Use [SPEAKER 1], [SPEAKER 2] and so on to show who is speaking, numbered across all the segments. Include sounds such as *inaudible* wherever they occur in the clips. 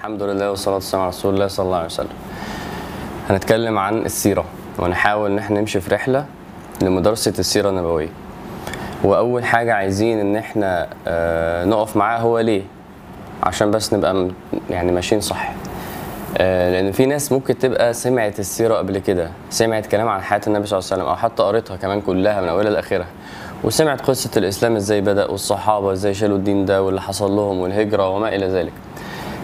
[SPEAKER 1] الحمد لله والصلاة والسلام على رسول الله صلى الله عليه وسلم. هنتكلم عن السيرة ونحاول إن إحنا نمشي في رحلة لمدرسة السيرة النبوية. وأول حاجة عايزين إن إحنا آه، نقف معاها هو ليه؟ عشان بس نبقى يعني ماشيين صح. آه، لأن في ناس ممكن تبقى سمعت السيرة قبل كده سمعت كلام عن حياة النبي صلى الله عليه وسلم أو حتى قريتها كمان كلها من أولها لآخرها وسمعت قصة الإسلام إزاي بدأ والصحابة إزاي شالوا الدين ده واللي حصل لهم والهجرة وما إلى ذلك.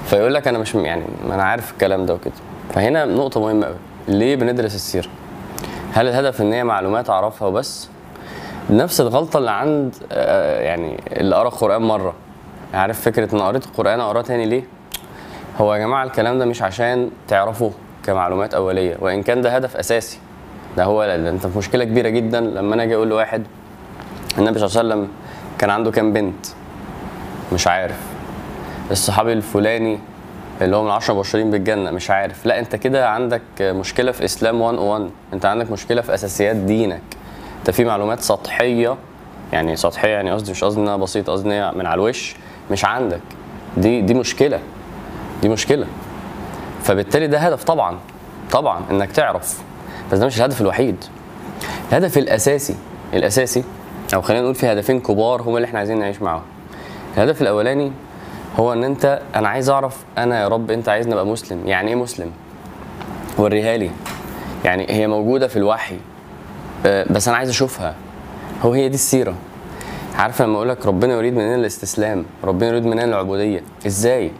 [SPEAKER 1] فيقول لك أنا مش يعني ما أنا عارف الكلام ده وكده. فهنا نقطة مهمة قوي ليه بندرس السيرة؟ هل الهدف إن هي معلومات أعرفها وبس؟ نفس الغلطة اللي عند آه، يعني اللي قرأ القرآن مرة. عارف فكرة إن قريت القرآن اقراه تاني ليه؟ هو يا جماعة الكلام ده مش عشان تعرفوه كمعلومات أولية وإن كان ده هدف أساسي. ده هو ده أنت في مشكلة كبيرة جدا. لما أنا أجي أقول لواحد النبي صلى الله عليه وسلم كان عنده كام بنت؟ مش عارف. الصحابي الفلاني اللي هو من 10 مبشرين بالجنة مش عارف. لا أنت كده عندك مشكلة في إسلام 101 أنت عندك مشكلة في أساسيات دينك. أنت في معلومات سطحية يعني سطحية يعني قصدي مش قصدي انها بسيطه قصدي من على الوش مش عندك. دي دي مشكلة. دي مشكلة. فبالتالي ده هدف طبعا طبعا إنك تعرف. بس ده مش الهدف الوحيد. الهدف الأساسي الأساسي أو خلينا نقول في هدفين كبار هم اللي إحنا عايزين نعيش معاهم. الهدف الأولاني هو إن أنت أنا عايز أعرف أنا يا رب أنت عايزني أبقى مسلم. يعني إيه مسلم؟ وريها لي. يعني هي موجودة في الوحي آه، بس أنا عايز أشوفها. هو هي دي السيرة. عارف لما أقول لك ربنا يريد مننا الاستسلام ربنا يريد مننا العبودية. إزاي؟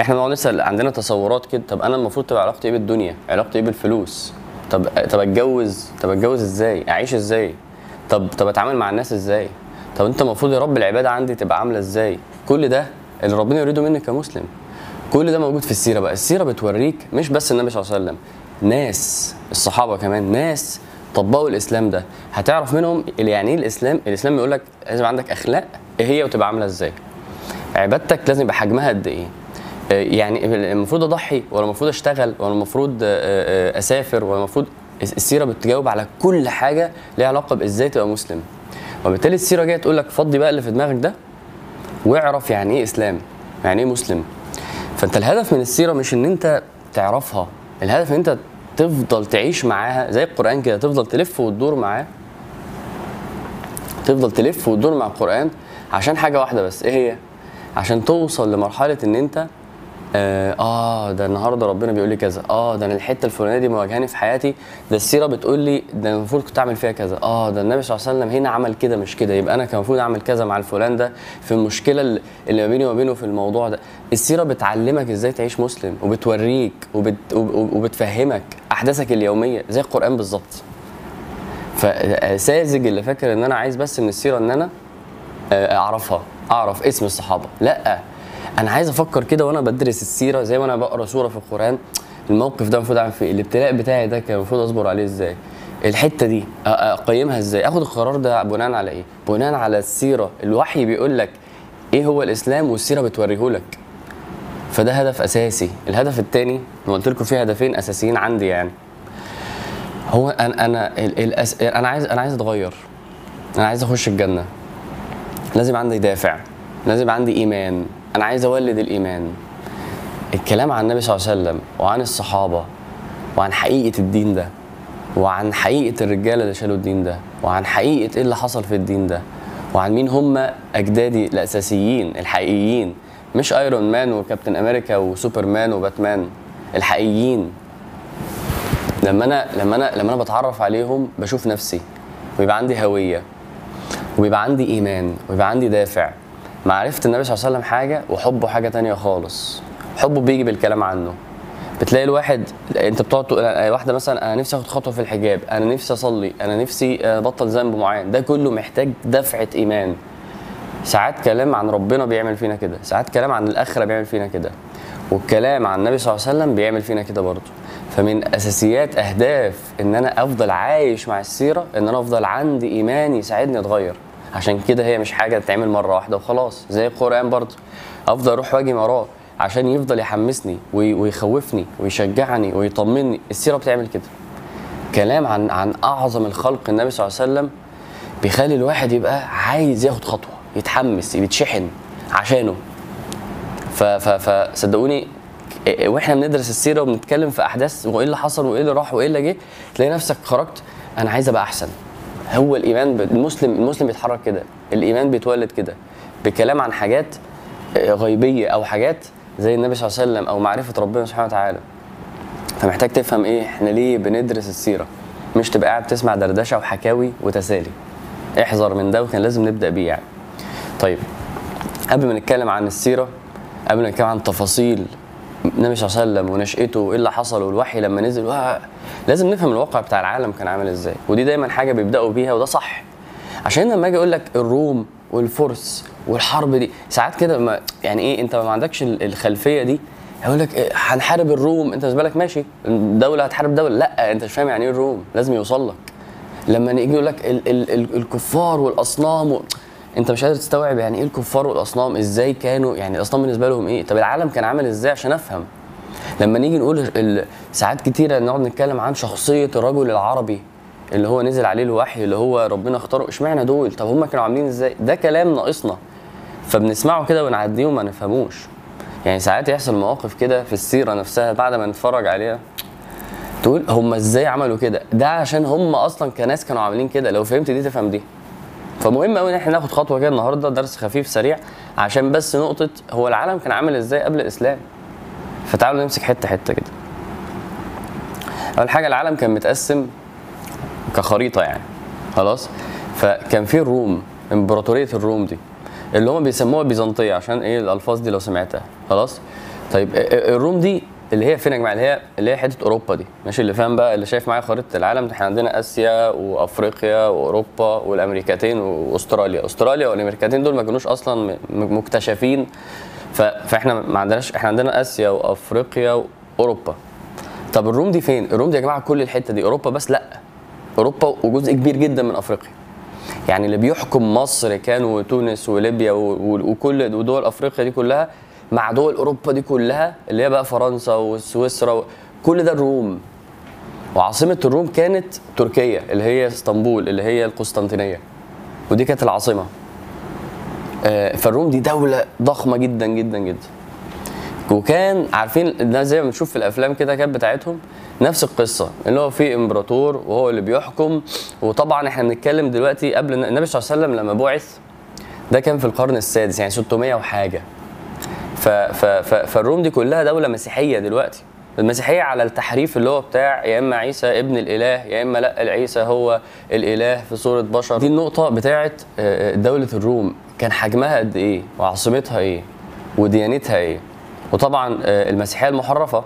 [SPEAKER 1] إحنا بنقعد نسأل عندنا تصورات كده. طب أنا المفروض تبقى علاقتي إيه بالدنيا؟ علاقتي إيه بالفلوس؟ طب طب أتجوز؟ طب أتجوز إزاي؟ أعيش إزاي؟ طب طب أتعامل مع الناس إزاي؟ طب أنت المفروض يا رب العبادة عندي تبقى عاملة إزاي؟ كل ده اللي ربنا يريده منك كمسلم. كل ده موجود في السيرة بقى. السيرة بتوريك مش بس النبي صلى الله عليه وسلم ناس الصحابة كمان ناس طبقوا الإسلام ده. هتعرف منهم يعني إيه الإسلام؟ الإسلام بيقول لك لازم عندك أخلاق إيه هي وتبقى عاملة إزاي. عبادتك لازم يبقى حجمها قد إيه. آه، يعني المفروض أضحي ولا المفروض أشتغل ولا المفروض آه، آه، أسافر ولا المفروض السيرة بتجاوب على كل حاجة ليها علاقة بإزاي تبقى مسلم. وبالتالي السيرة جاية تقول لك فضي بقى اللي في دماغك ده واعرف يعني إيه إسلام يعني إيه مسلم. فأنت الهدف من السيرة مش إن أنت تعرفها الهدف إن أنت تفضل تعيش معاها زي القرآن كده تفضل تلف وتدور معاه. تفضل تلف وتدور مع القرآن عشان حاجة واحدة بس إيه هي؟ عشان توصل لمرحلة إن أنت آه ده النهارده ربنا بيقول لي كذا. آه ده أنا الحتة الفلانية دي مواجهاني في حياتي. ده السيرة بتقول لي ده المفروض كنت أعمل فيها كذا. آه ده النبي صلى الله عليه وسلم هنا عمل كده مش كده. يبقى أنا كان المفروض أعمل كذا مع الفلان ده في المشكلة اللي ما بيني وما بينه في الموضوع ده. السيرة بتعلمك إزاي تعيش مسلم وبتوريك وبت وب- وبتفهمك أحداثك اليومية زي القرآن بالظبط. فساذج اللي فاكر إن أنا عايز بس من السيرة إن أنا آه، أعرفها أعرف اسم الصحابة. لأ أنا عايز أفكر كده وأنا بدرس السيرة زي ما أنا بقرأ سورة في القرآن الموقف ده المفروض اعمل فيه إيه؟ الابتلاء بتاعي ده كان المفروض أصبر عليه إزاي؟ الحتة دي أقيمها إزاي؟ آخد القرار ده بناء على إيه؟ بناء على السيرة. الوحي بيقول لك إيه هو الإسلام والسيرة بتوريه لك. فده هدف أساسي. الهدف الثاني قلت لكم فيه هدفين أساسيين عندي يعني. هو أنا أنا ال- الأس... أنا عايز أنا عايز أتغير. أنا عايز أخش الجنة. لازم عندي دافع. لازم عندي إيمان. أنا عايز أولد الإيمان. الكلام عن النبي صلى الله عليه وسلم وعن الصحابة وعن حقيقة الدين ده وعن حقيقة الرجاله اللي شالوا الدين ده وعن حقيقة إيه اللي حصل في الدين ده وعن مين هم أجدادي الأساسيين الحقيقيين. مش ايرون مان وكابتن أمريكا وسوبرمان وباتمان الحقيقيين. لما أنا لما أنا لما أنا بتعرف عليهم بشوف نفسي ويبقى عندي هوية ويبقى عندي إيمان ويبقى عندي دافع. معرفه النبي صلى الله عليه وسلم حاجة وحبه حاجة تانية خالص. حبه بيجي بالكلام عنه. بتلاقي الواحد انت بتقعد تقول واحدة مثلا أنا نفسي آخد خطوة في الحجاب أنا نفسي أصلي أنا نفسي أبطل ذنب معين. ده كله محتاج دفعة إيمان. ساعات كلام عن ربنا بيعمل فينا كده. ساعات كلام عن الآخرة بيعمل فينا كده. والكلام عن النبي صلى الله عليه وسلم بيعمل فينا كده برضه. فمن أساسيات أهداف إن أنا أفضل عايش مع السيرة إن أنا أفضل عندي إيمان يساعدني أتغير. عشان كده هي مش حاجة تتعمل مرة واحدة وخلاص زي القرآن برضه. أفضل أروح وأجي وراه عشان يفضل يحمسني وي- ويخوفني ويشجعني ويطمني. السيرة بتعمل كده. كلام عن عن أعظم الخلق النبي صلى الله عليه وسلم بيخلي الواحد يبقى عايز ياخد خطوة يتحمس يتشحن عشانه. فصدقوني وإحنا بندرس السيرة وبنتكلم في أحداث وإيه اللي حصل وإيه اللي راح وإيه اللي جه تلاقي نفسك خرجت أنا عايز أبقى أحسن. هو الإيمان المسلم المسلم بيتحرك كده. الإيمان بيتولد كده بكلام عن حاجات آه، غيبية أو حاجات زي النبي صلى الله عليه وسلم أو معرفة ربنا سبحانه وتعالى. فمحتاج تفهم إيه إحنا ليه بندرس السيرة؟ مش تبقى قاعد تسمع دردشة وحكاوي وتسالي. احذر من ده وكان لازم نبدأ بيه يعني. طيب قبل ما نتكلم عن السيرة قبل ما نتكلم عن تفاصيل النبي صلى الله عليه وسلم ونشأته وايه اللي حصل والوحي لما نزل. وها لازم نفهم الواقع بتاع العالم كان عامل إزاي. ودي دايما حاجة بيبدأوا بيها وده صح. عشان لما أجي أقول لك الروم والفرس والحرب دي ساعات كده ما يعني إيه أنت ما عندكش ال- الخلفية دي. هيقول لك إيه هنحارب الروم. أنت بالنسبة لك ماشي. دوله هتحارب دولة. لأ أنت مش فاهم يعني إيه الروم. لازم يوصل لك. لما نيجي يقول لك ال ال ال الكفار والأصنام و... انت مش قادر تستوعب يعني إيه الكفار والاصنام إزاي كانوا يعني الاصنام بالنسبة لهم إيه؟ طب العالم كان عامل إزاي عشان افهم؟ لما نيجي نقول ساعات كتيرة نقعد نتكلم عن شخصية الرجل العربي اللي هو نزل عليه الوحي اللي هو ربنا اختاره اشمعنى دول؟ طب هم كانوا عاملين إزاي؟ ده كلام ناقصنا. فبنسمعه كده ونعديه وما نفهموش. يعني ساعات يحصل مواقف كده في السيرة نفسها بعد ما نتفرج عليها. تقول هم إزاي عملوا كده؟ ده عشان هم أصلا كناس كانوا عاملين كده. لو فهمت دي تفهم دي. فمهم قوي إن إحنا ناخد خطوة كده النهارده درس خفيف سريع عشان بس نقطة هو العالم كان عامل إزاي قبل الإسلام؟ فتعالوا نمسك حتة حتة كده. أول حاجة العالم كان متقسم كخريطة يعني خلاص؟ فكان في الروم إمبراطورية الروم دي اللي هم بيسموها بيزنطية عشان إيه؟ الألفاظ دي لو سمعتها خلاص؟ طيب الروم دي اللي هي فين يا جماعة؟ اللي هي اللي هي حتة أوروبا دي. ماشي؟ اللي فاهم بقى اللي شايف معايا خريطة العالم؟ إحنا عندنا آسيا وأفريقيا وأوروبا والأمريكتين وأستراليا. أستراليا والأمريكتين دول ما كانوش أصلا مكتشفين. فإحنا ما عندناش إحنا عندنا آسيا وأفريقيا وأوروبا. طب الروم دي فين؟ الروم دي يا جماعة كل الحتة دي. أوروبا بس لأ. أوروبا وجزء كبير جدا من أفريقيا. يعني اللي بيحكم مصر كان وتونس وليبيا وكل ودول أفريقيا دي كلها مع دول أوروبا دي كلها اللي هي بقى فرنسا وسويسرا كل ده الروم. وعاصمة الروم كانت تركيا اللي هي إسطنبول اللي هي القسطنطينية. ودي كانت العاصمة. آه، فالروم دي دولة ضخمة جدا جدا جدا. وكان عارفين ده زي ما بنشوف في الأفلام كده كانت بتاعتهم نفس القصة اللي هو في إمبراطور وهو اللي بيحكم. وطبعا إحنا بنتكلم دلوقتي قبل النبي صلى الله عليه وسلم لما بعث ده كان في القرن السادس يعني 600 وحاجة. ف ف ف فالروم دي كلها دولة مسيحية دلوقتي. المسيحية على التحريف اللي هو بتاع يا إما عيسى ابن الإله يا إما لأ العيسى هو الإله في صورة بشر. دي النقطة بتاعت آه، دولة الروم. كان حجمها قد إيه؟ وعاصمتها إيه؟ وديانتها إيه؟ وطبعا آه، المسيحية المحرفة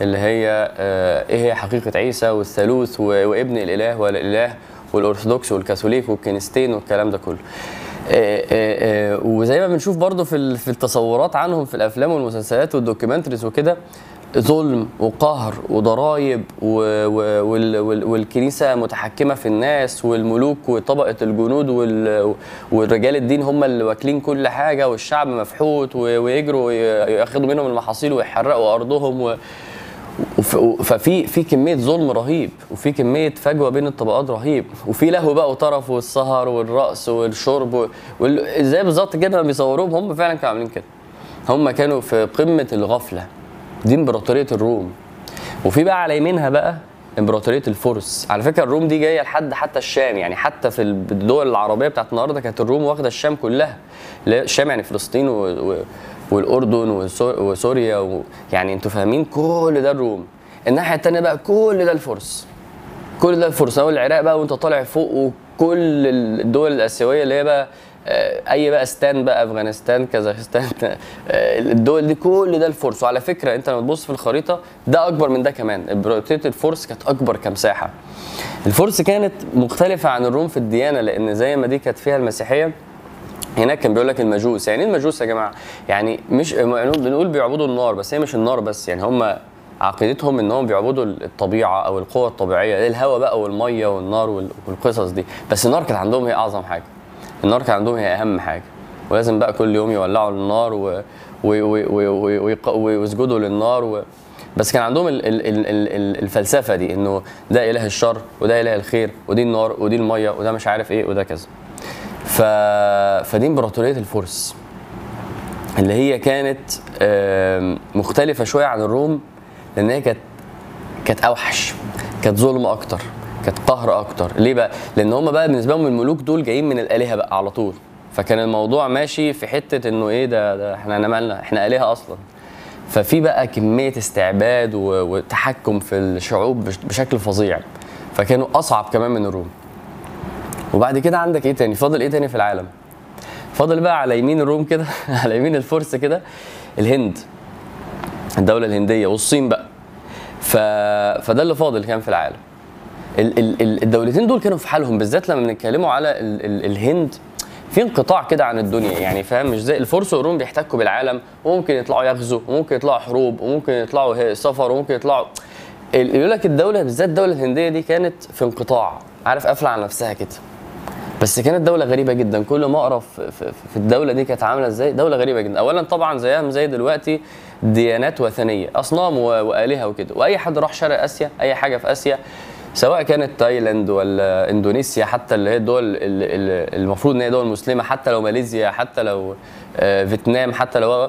[SPEAKER 1] اللي هي آه، إيه هي؟ حقيقة عيسى والثالوث وابن الإله والإله والأرثوذكس والكاثوليك والكنيستين والكلام ده كله. آه، آه، آه، وزي ما بنشوف برضو في في التصورات عنهم في الأفلام والمسلسلات وال documentaries وكده ظلم وقهر وضرايب والكنيسة متحكمة في الناس والملوك وطبقة الجنود وال- والرجال الدين هم اللي واكلين كل حاجة والشعب مفحوت ويجروا ياخدوا منهم المحاصيل ويحرقوا أرضهم ففي في كمية ظلم رهيب وفي كمية فجوة بين الطبقات رهيب وفي لهو بقى وطرف والسهر والرقص والشرب زي بالظبط كده ما بيصوروهم هم فعلا كانوا عاملين كده. هم كانوا في قمة الغفلة. دي إمبراطورية الروم. وفي بقى على يمينها بقى إمبراطورية الفرس. على فكرة الروم دي جاية لحد حتى الشام يعني حتى في الدول العربية بتاعت النهارده كانت الروم واخدة الشام كلها. الشام يعني فلسطين و... و... والأردن وسو- وسوريا و... يعني أنتوا فاهمين كل ده الروم. الناحية الثانية بقى كل ده الفرس. كل ده الفرس. اول العراق بقى وانت طالع فوق وكل الدول الآسيوية اللي هي بقى آه، أي بقى ستان بقى أفغانستان كازاخستان *laughs* آه، الدول دي كل ده الفرس. وعلى فكرة انت لما تبص في الخريطة ده أكبر من ده كمان. امبراطوريه الفرس كانت أكبر كمساحة. الفرس كانت مختلفة عن الروم في الديانة لأن زي ما دي كانت فيها المسيحية هناك كان بيقول لك المجوس. يعني إيه المجوس يا جماعة؟ يعني مش يعني بنقول بيعبدوا النار بس هي مش النار بس. يعني هم عقيدتهم إنهم بيعبدوا الطبيعة أو القوى الطبيعية الهواء بقى والمية والنار وال- والقصص دي. بس النار كانت عندهم هي أعظم حاجة. النار كان عندهم هي أهم حاجة. ولازم بقى كل يوم يولعوا النار ويسجدوا للنار و... بس كان عندهم. ال... ال... ال- الفلسفة دي إنه ده إله الشر وده إله الخير ودي النار ودي المية وده مش عارف إيه وده كذا. ف... فدي إمبراطورية الفرس اللي هي كانت مختلفة شوية عن الروم لأن هي كانت كانت أوحش كانت ظلم أكتر كانت قهر أكتر. ليه بقى؟ لأن هم بقى بالنسبة لهم الملوك دول جايين من الآلهة بقى على طول. فكان الموضوع ماشي في حتة إنه إيه ده, ده إحنا مالنا إحنا آلهة أصلا. ففي بقى كمية استعباد وتحكم في الشعوب بش- بشكل فظيع. فكانوا أصعب كمان من الروم. وبعد كده عندك إيه تاني؟ فاضل إيه تاني في العالم؟ فاضل بقى على يمين الروم كده *laughs* على يمين الفرس كده الهند الدولة الهندية والصين بقى. ف... فده اللي فاضل كان في العالم. ال... ال... ال- الدولتين دول كانوا في حالهم بالذات لما بنتكلموا على ال... ال... الهند. في انقطاع كده عن الدنيا يعني فاهم؟ مش زي الفرس والروم بيحتكوا بالعالم وممكن يطلعوا يغزوا وممكن يطلعوا حروب وممكن يطلعوا سفر وممكن يطلعوا يقول لك الدولة بالذات الدولة الهندية دي كانت في انقطاع. عارف قافلة على نفسها كده. بس كانت دولة غريبة جدا. كل ما أقرأ في, الدولة دي كانت عاملة إزاي دولة غريبة جدا. اولا طبعا زيها زي دلوقتي ديانات وثنية أصنام و- وآلهة وكده. وأي حد راح شرق آسيا أي حاجة في آسيا سواء كانت تايلاند ولا إندونيسيا حتى اللي هي الدول ال- ال- المفروض إن هي دول مسلمة حتى لو ماليزيا حتى لو آه، فيتنام حتى لو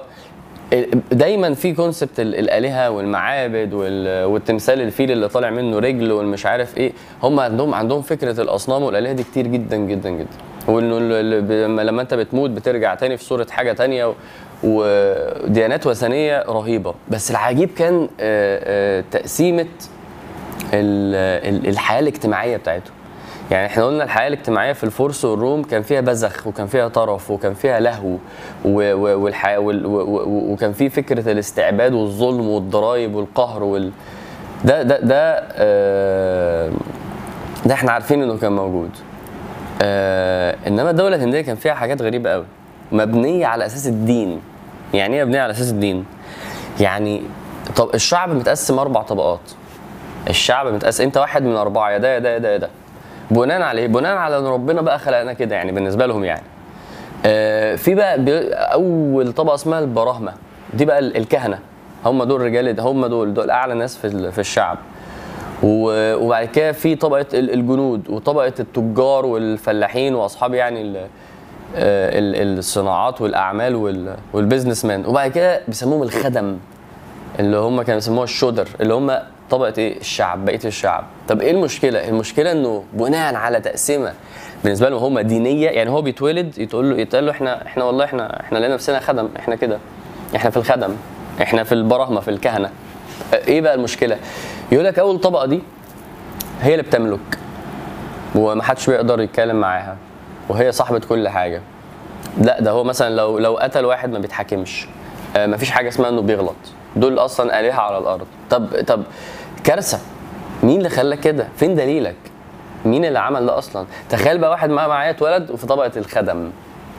[SPEAKER 1] دايما في كونسبت ال- الآلهة والمعابد وال- والتمثال الفيل اللي طالع منه رجل والمش عارف إيه هم عندهم عندهم فكرة الأصنام والآلهة دي كتير جدا جدا جدا. وإنه لما- أنت بتموت بترجع تاني في صورة حاجة تانية وديانات وثنية رهيبة. بس العجيب كان آه، آه، تقسيمة ال- ال- الحياة الاجتماعية بتاعتهم. يعني إحنا قلنا الحياة الاجتماعية في الفرس والروم كان فيها بذخ وكان فيها طرف وكان فيها لهو و- و- والحياة وال- و- و- وكان في فكرة الاستعباد والظلم والضرائب والقهر وال ده ده ده آه، ده إحنا عارفين إنه كان موجود. آه إنما الدولة الهندية كان فيها حاجات غريبة قوي مبنية على أساس الدين. يعني إيه مبنية على أساس الدين؟ يعني طب الشعب متقسم أربع طبقات. الشعب متقسم أنت واحد من أربعة يا ده يا ده يا ده يا ده. بناء على إيه؟ بناء على إن ربنا بقى خلقنا كده يعني بالنسبة لهم يعني. آه في بقى أول طبقة اسمها البراهمه دي بقى ال- الكهنة هم دول رجال هم دول دول أعلى ناس في في الشعب. وبعد كده في طبقة ال- الجنود وطبقة التجار والفلاحين وأصحاب يعني آه، ال- الصناعات والأعمال وال- وال business man وبعد كده بيسموهم الخدم اللي هم كانوا بيسموها الشودر اللي هم طبقة إيه؟ الشعب بقية الشعب. طب إيه المشكلة؟ المشكلة إنه بناء على تقسيمة بالنسبة لهم هم دينية يعني هو بيتولد يتقول له يتقال له إحنا إحنا والله إحنا إحنا لقينا نفسنا خدم إحنا كده. إحنا في الخدم إحنا في البراهمه في الكهنة. إيه بقى المشكلة؟ يقول لك أول طبقة دي هي اللي بتملك ومحدش بيقدر يتكلم معاها وهي صاحبة كل حاجة. لا ده هو مثلا لو لو قتل واحد ما بيتحاكمش. آه مفيش حاجة اسمها إنه بيغلط. دول أصلا آلهة على الأرض. طب طب كارثة. مين اللي خلاك كده؟ فين دليلك؟ مين اللي عمل ده أصلا؟ تخيل بقى واحد معاه معايا اتولد وفي طبقة الخدم.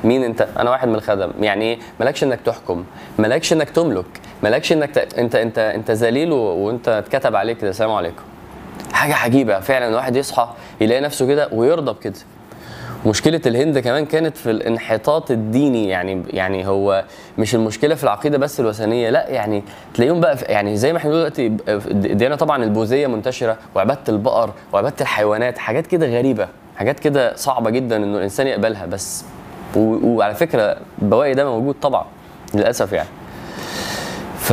[SPEAKER 1] مين أنت؟ أنا واحد من الخدم. يعني إيه؟ مالكش إنك تحكم. مالكش إنك تملك. مالكش إنك ت... أنت أنت أنت ذليل و... وأنت اتكتب عليك كده. السلام عليكم. حاجة عجيبة فعلا. الواحد يصحى يلاقي نفسه كده ويرضى بكده. مشكلة الهند كمان كانت في الانحطاط الديني يعني يعني هو مش المشكلة في العقيدة بس الوثنية لا يعني تلاقيهم بقى يعني زي ما إحنا دلوقتي الديانة طبعا البوذية منتشرة وعبادة البقر وعبادة الحيوانات حاجات كده غريبة حاجات كده صعبة جدا إنه الإنسان يقبلها بس. وعلى فكرة بواقي ده موجود طبعا للأسف يعني. ف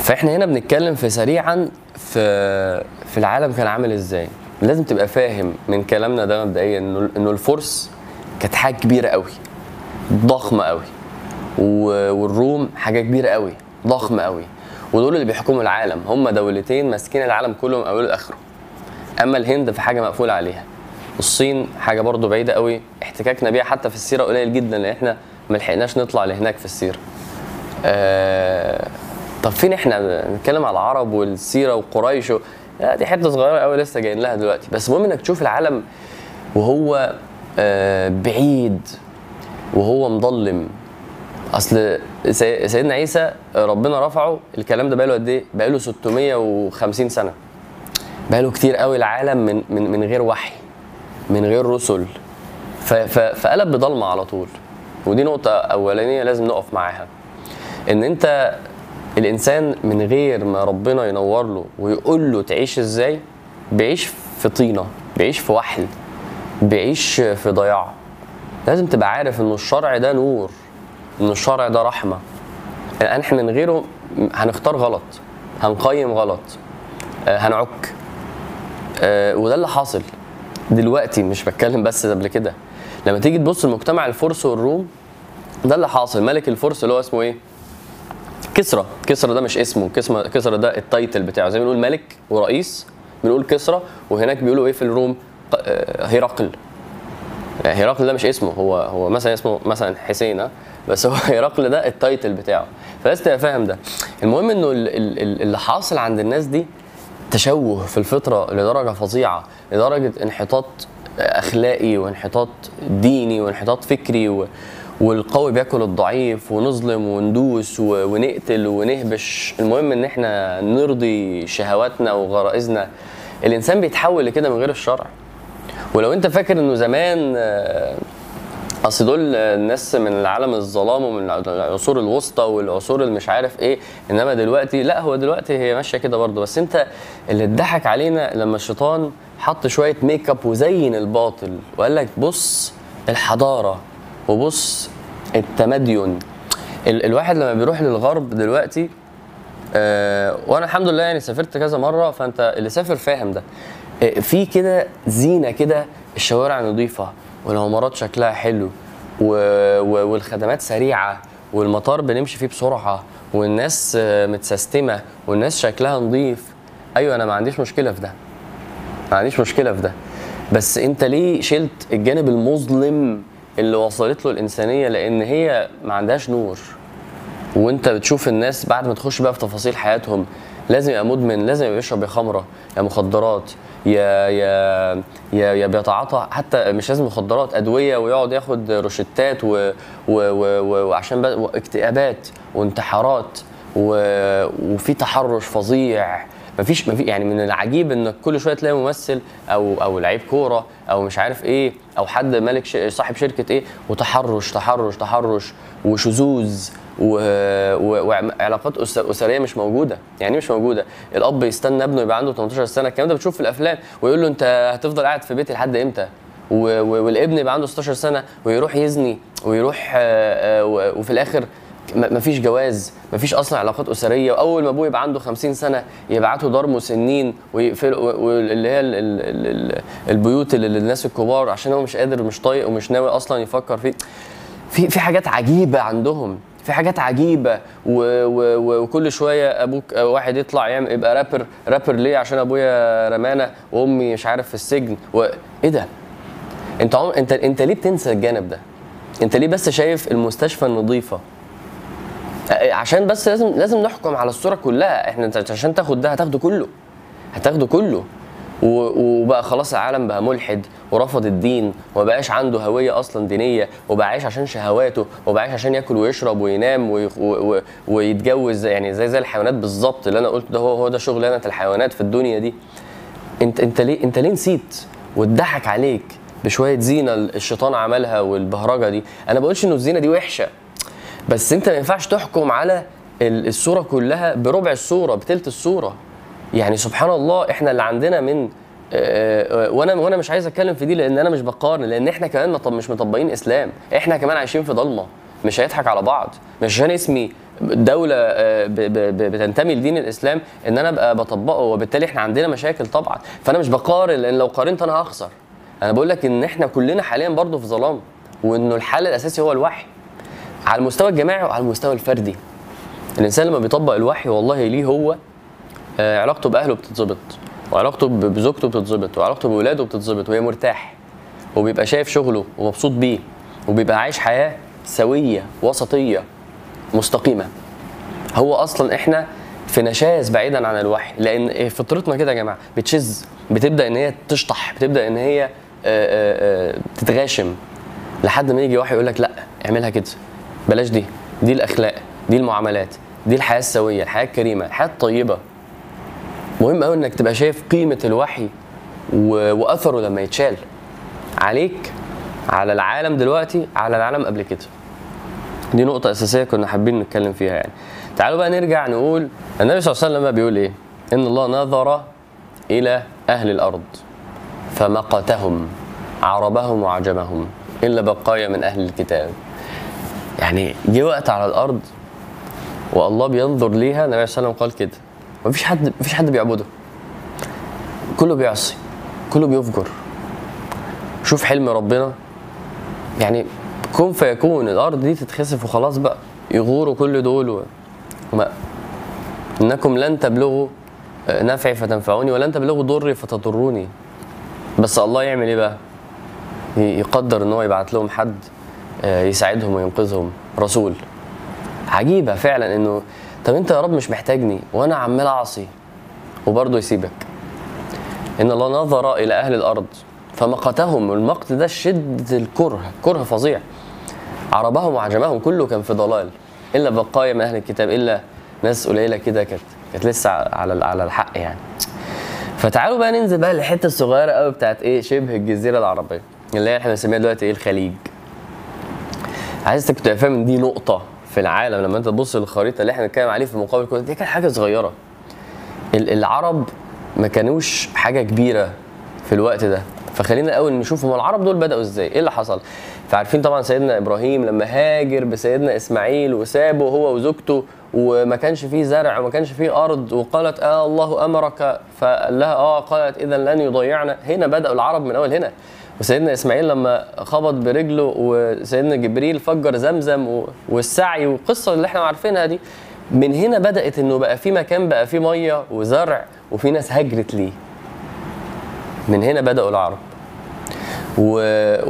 [SPEAKER 1] فإحنا هنا بنتكلم في سريعا في في العالم كان عامل إزاي. لازم تبقى فاهم من كلامنا ده مبدئيا إنه إنه الفرس كانت حاجة كبيرة قوي ضخمة قوي. والروم حاجة كبيرة قوي ضخمة قوي. ودول اللي بيحكموا العالم هم دولتين ماسكين العالم كله من أوله لآخره. أما الهند في حاجة مقفولة عليها. الصين حاجة برضو بعيدة قوي احتكاكنا بيها حتى في السيرة قليل جدا لأن إحنا ما لحقناش نطلع لهناك في السيرة. آه طب فين إحنا؟ بنتكلم على العرب والسيرة وقريش. لا دي حتة صغيرة قوي لسه جايين لها دلوقتي. بس المهم إنك تشوف العالم وهو آه بعيد وهو مظلم. أصل سي- سيدنا عيسى ربنا رفعه. الكلام ده بقاله قد إيه؟ بقاله 650 سنة. بقاله كتير قوي العالم من من من غير وحي من غير رسل. فقلب بضلمة على طول. ودي نقطة أولانية لازم نقف معاها. إن أنت الإنسان من غير ما ربنا ينور له ويقول له تعيش إزاي؟ بيعيش في طينة بيعيش في وحل بيعيش في ضياع. لازم تبقى عارف ان الشرع ده نور ان الشرع ده رحمة. إحنا من غيره هنختار غلط هنقيم غلط آه، هنعك. آه، وده اللي حاصل دلوقتي مش بتكلم بس قبل كده. لما تيجي تبص لمجتمع الفرس والروم ده اللي حاصل. ملك الفرس اللي هو اسمه إيه؟ كسرى. كسرى ده مش اسمه. كسرى ده ال title بتاعه. زي ما بنقول ملك ورئيس بنقول كسرى وهناك بيقولوا إيه في الروم؟ ق- آه، هرقل يعني هرقل ده مش اسمه. هو هو مثلا اسمه مثلا حسين ها؟ بس هو *laughs* هرقل ده ال title بتاعه. فلازم تبقى فاهم ده. المهم إنه ال- ال- ال- اللي حاصل عند الناس دي تشوه في الفطرة لدرجة فظيعة لدرجة انحطاط أخلاقي وانحطاط ديني وانحطاط فكري و والقوي بياكل الضعيف ونظلم وندوس ونقتل ونهبش. المهم إن إحنا نرضي شهواتنا وغرائزنا. الإنسان بيتحول لكده من غير الشرع. ولو أنت فاكر إنه زمان آه، أصل دول الناس من العالم الظلام ومن العصور الوسطى والعصور اللي مش عارف إيه. إنما دلوقتي لأ هو دلوقتي هي ماشية كده برضه. بس أنت اللي اتضحك علينا لما الشيطان حط شوية make up وزين الباطل وقال لك بص الحضارة وبص التمدين ال- الواحد لما بيروح للغرب دلوقتي آه، وأنا الحمد لله يعني سافرت كذا مرة فأنت اللي سافر فاهم ده. آه، في كده زينة كده الشوارع نظيفة والعمارات شكلها حلو و... و... والخدمات سريعة والمطار بنمشي فيه بسرعة والناس آه، متسيستمة والناس شكلها نظيف. أيوه أنا ما عنديش مشكلة في ده. ما عنديش مشكلة في ده. بس أنت ليه شلت الجانب المظلم اللي وصلت له الإنسانية لأن هي ما عندهاش نور. وأنت بتشوف الناس بعد ما تخش بقى في تفاصيل حياتهم لازم يبقى مدمن لازم يبقى بيشرب يا خمره يا مخدرات يا يا يا, يا بيتعاطى حتى مش لازم مخدرات أدوية ويقعد ياخد روشتات و وعشان اكتئابات وانتحارات و وفي تحرش فظيع. مفيش مفي يعني من العجيب إنك كل شوية تلاقي ممثل أو أو لعيب كورة أو مش عارف إيه أو حد مالك ش... صاحب شركة إيه وتحرش تحرش تحرش وشذوذ و... و... وعلاقات أس... أسرية مش موجودة يعني إيه مش موجودة؟ الأب يستنى ابنه يبقى عنده 18 سنة الكلام ده بتشوف في الأفلام ويقول له أنت هتفضل قاعد في بيتي لحد إمتى؟ و... والابن يبقى عنده 16 سنة ويروح يزني ويروح آه، آه، وفي الآخر مفيش جواز مفيش أصلا علاقات أسرية. واول ما أبوه يبقى عنده 50 سنة يبعتوا دار مسنين ويقفلوا واللي هي ال- ال- ال- ال- البيوت اللي للناس الكبار عشان هو مش قادر مش طايق ومش ناوي أصلا يفكر فيه. في في حاجات عجيبة عندهم في حاجات عجيبة. و و وكل شوية أبوك واحد يطلع يعمل يبقى رابر رابر ليه؟ عشان أبويا رمانا وأمي مش عارف في السجن. و... إيه ده؟ أنت عم... انت أنت ليه بتنسى الجانب ده؟ أنت ليه بس شايف المستشفى النظيفة؟ عشان بس لازم لازم نحكم على الصورة كلها. إحنا عشان تاخد ده هتاخده كله. هتاخده كله. وبقى خلاص العالم بقى ملحد ورفض الدين وما بقاش عنده هوية أصلا دينية وبقى عايش عشان شهواته وبقى عايش عشان ياكل ويشرب وينام ويتجوز يعني زي زي الحيوانات بالظبط اللي أنا قلت ده هو هو ده شغلانه الحيوانات في الدنيا دي. انت انت ليه انت ليه نسيت واتضحك عليك بشوية زينة الشيطان عملها والبهرجة دي؟ أنا بقولش إنه الزينة دي وحشة. بس انت ما ينفعش تحكم على ال- الصورة كلها بربع الصورة بتلت الصورة. يعني سبحان الله إحنا اللي عندنا من آه، آه، وأنا وأنا مش عايز اتكلم في دي لأن أنا مش بقارن لأن إحنا كمان مط- مش مطبقين إسلام. إحنا كمان عايشين في ضلمة مش هيضحك على بعض. مش عشان اسمي دولة آه، بتنتمي لدين الإسلام ان أنا ابقى بطبقه وبالتالي إحنا عندنا مشاكل طبعا. فانا مش بقارن لأن لو قارنت أنا هخسر. أنا بقول لك ان إحنا كلنا حاليا برضه في ظلام وإنه الحل الأساسي هو الوحي. على المستوى الجماعي وعلى المستوى الفردي. الإنسان لما بيطبق الوحي والله ليه هو آه، علاقته بأهله بتتظبط وعلاقته بزوجته بتتظبط وعلاقته بولاده بتتظبط وهي مرتاح وبيبقى شايف شغله ومبسوط بيه وبيبقى عايش حياة سوية وسطية مستقيمة. هو أصلا إحنا في نشاز بعيدا عن الوحي لأن فطرتنا كده يا جماعة بتشز بتبدأ إن هي تشطح بتبدأ إن هي آه، آه، تتغاشم لحد ما يجي واحد يقول لك لأ اعملها كده. بلاش دي دي الأخلاق دي المعاملات دي الحياة السوية الحياة الكريمة الحياة الطيبة مهم قوي إنك تبقى شايف قيمة الوحي و... وأثره لما يتشال عليك على العالم دلوقتي على العالم قبل كده دي نقطة أساسية كنا حابين نتكلم فيها يعني. تعالوا بقى نرجع نقول النبي صلى الله عليه وسلم بيقول إيه؟ إن الله نظر إلى أهل الأرض فمقتهم عربهم وعجمهم إلا بقايا من أهل الكتاب. يعني جه وقت على الأرض والله بينظر ليها النبي صلى الله عليه وسلم قال كده. مفيش حد مفيش حد بيعبده. كله بيعصي كله بيفجر. شوف حلم ربنا. يعني كن فيكون الأرض دي تتخسف وخلاص بقى يغوروا كل دول. وما إنكم لن تبلغوا آه، نفعي فتنفعوني ولن تبلغوا ضري فتضروني. بس الله يعمل إيه بقى؟ يقدر إن هو يبعت لهم حد. يساعدهم وينقذهم. رسول. عجيبة فعلا إنه طب أنت يا رب مش محتاجني وأنا عمال أعصي وبرضه يسيبك. إن الله نظر إلى أهل الأرض فمقتهم. والمقت ده شد الكره كره فظيع. عربهم وعجمهم كله كان في ضلال. إلا بقايا من أهل الكتاب إلا ناس قليلة كده كانت كانت لسه على على الحق يعني. فتعالوا بقى ننزل بقى للحتة الصغيرة قوي بتاعت إيه؟ شبه الجزيرة العربية. اللي هي إحنا بنسميها دلوقتي إيه؟ الخليج. عايزك تبقى فاهم ان دي نقطة في العالم لما أنت تبص للخريطة اللي إحنا بنتكلم عليه في مقابل كل دي كانت حاجة صغيرة. ال- العرب ما كانوش حاجة كبيرة في الوقت ده. فخلينا الأول نشوف هم العرب دول بدأوا إزاي؟ إيه اللي حصل؟ فعارفين طبعا سيدنا إبراهيم لما هاجر بسيدنا إسماعيل وسابه هو وزوجته وما كانش فيه زرع وما كانش فيه أرض وقالت آه الله أمرك فقال لها آه قالت اذا لن يضيعنا. هنا بدأوا العرب من أول هنا. وسيدنا إسماعيل لما خبط برجله وسيدنا جبريل فجر زمزم والسعي والقصة اللي إحنا عارفينها دي من هنا بدأت إنه بقى في مكان بقى فيه مية وزرع وفي ناس هجرت ليه. من هنا بدأوا العرب. و...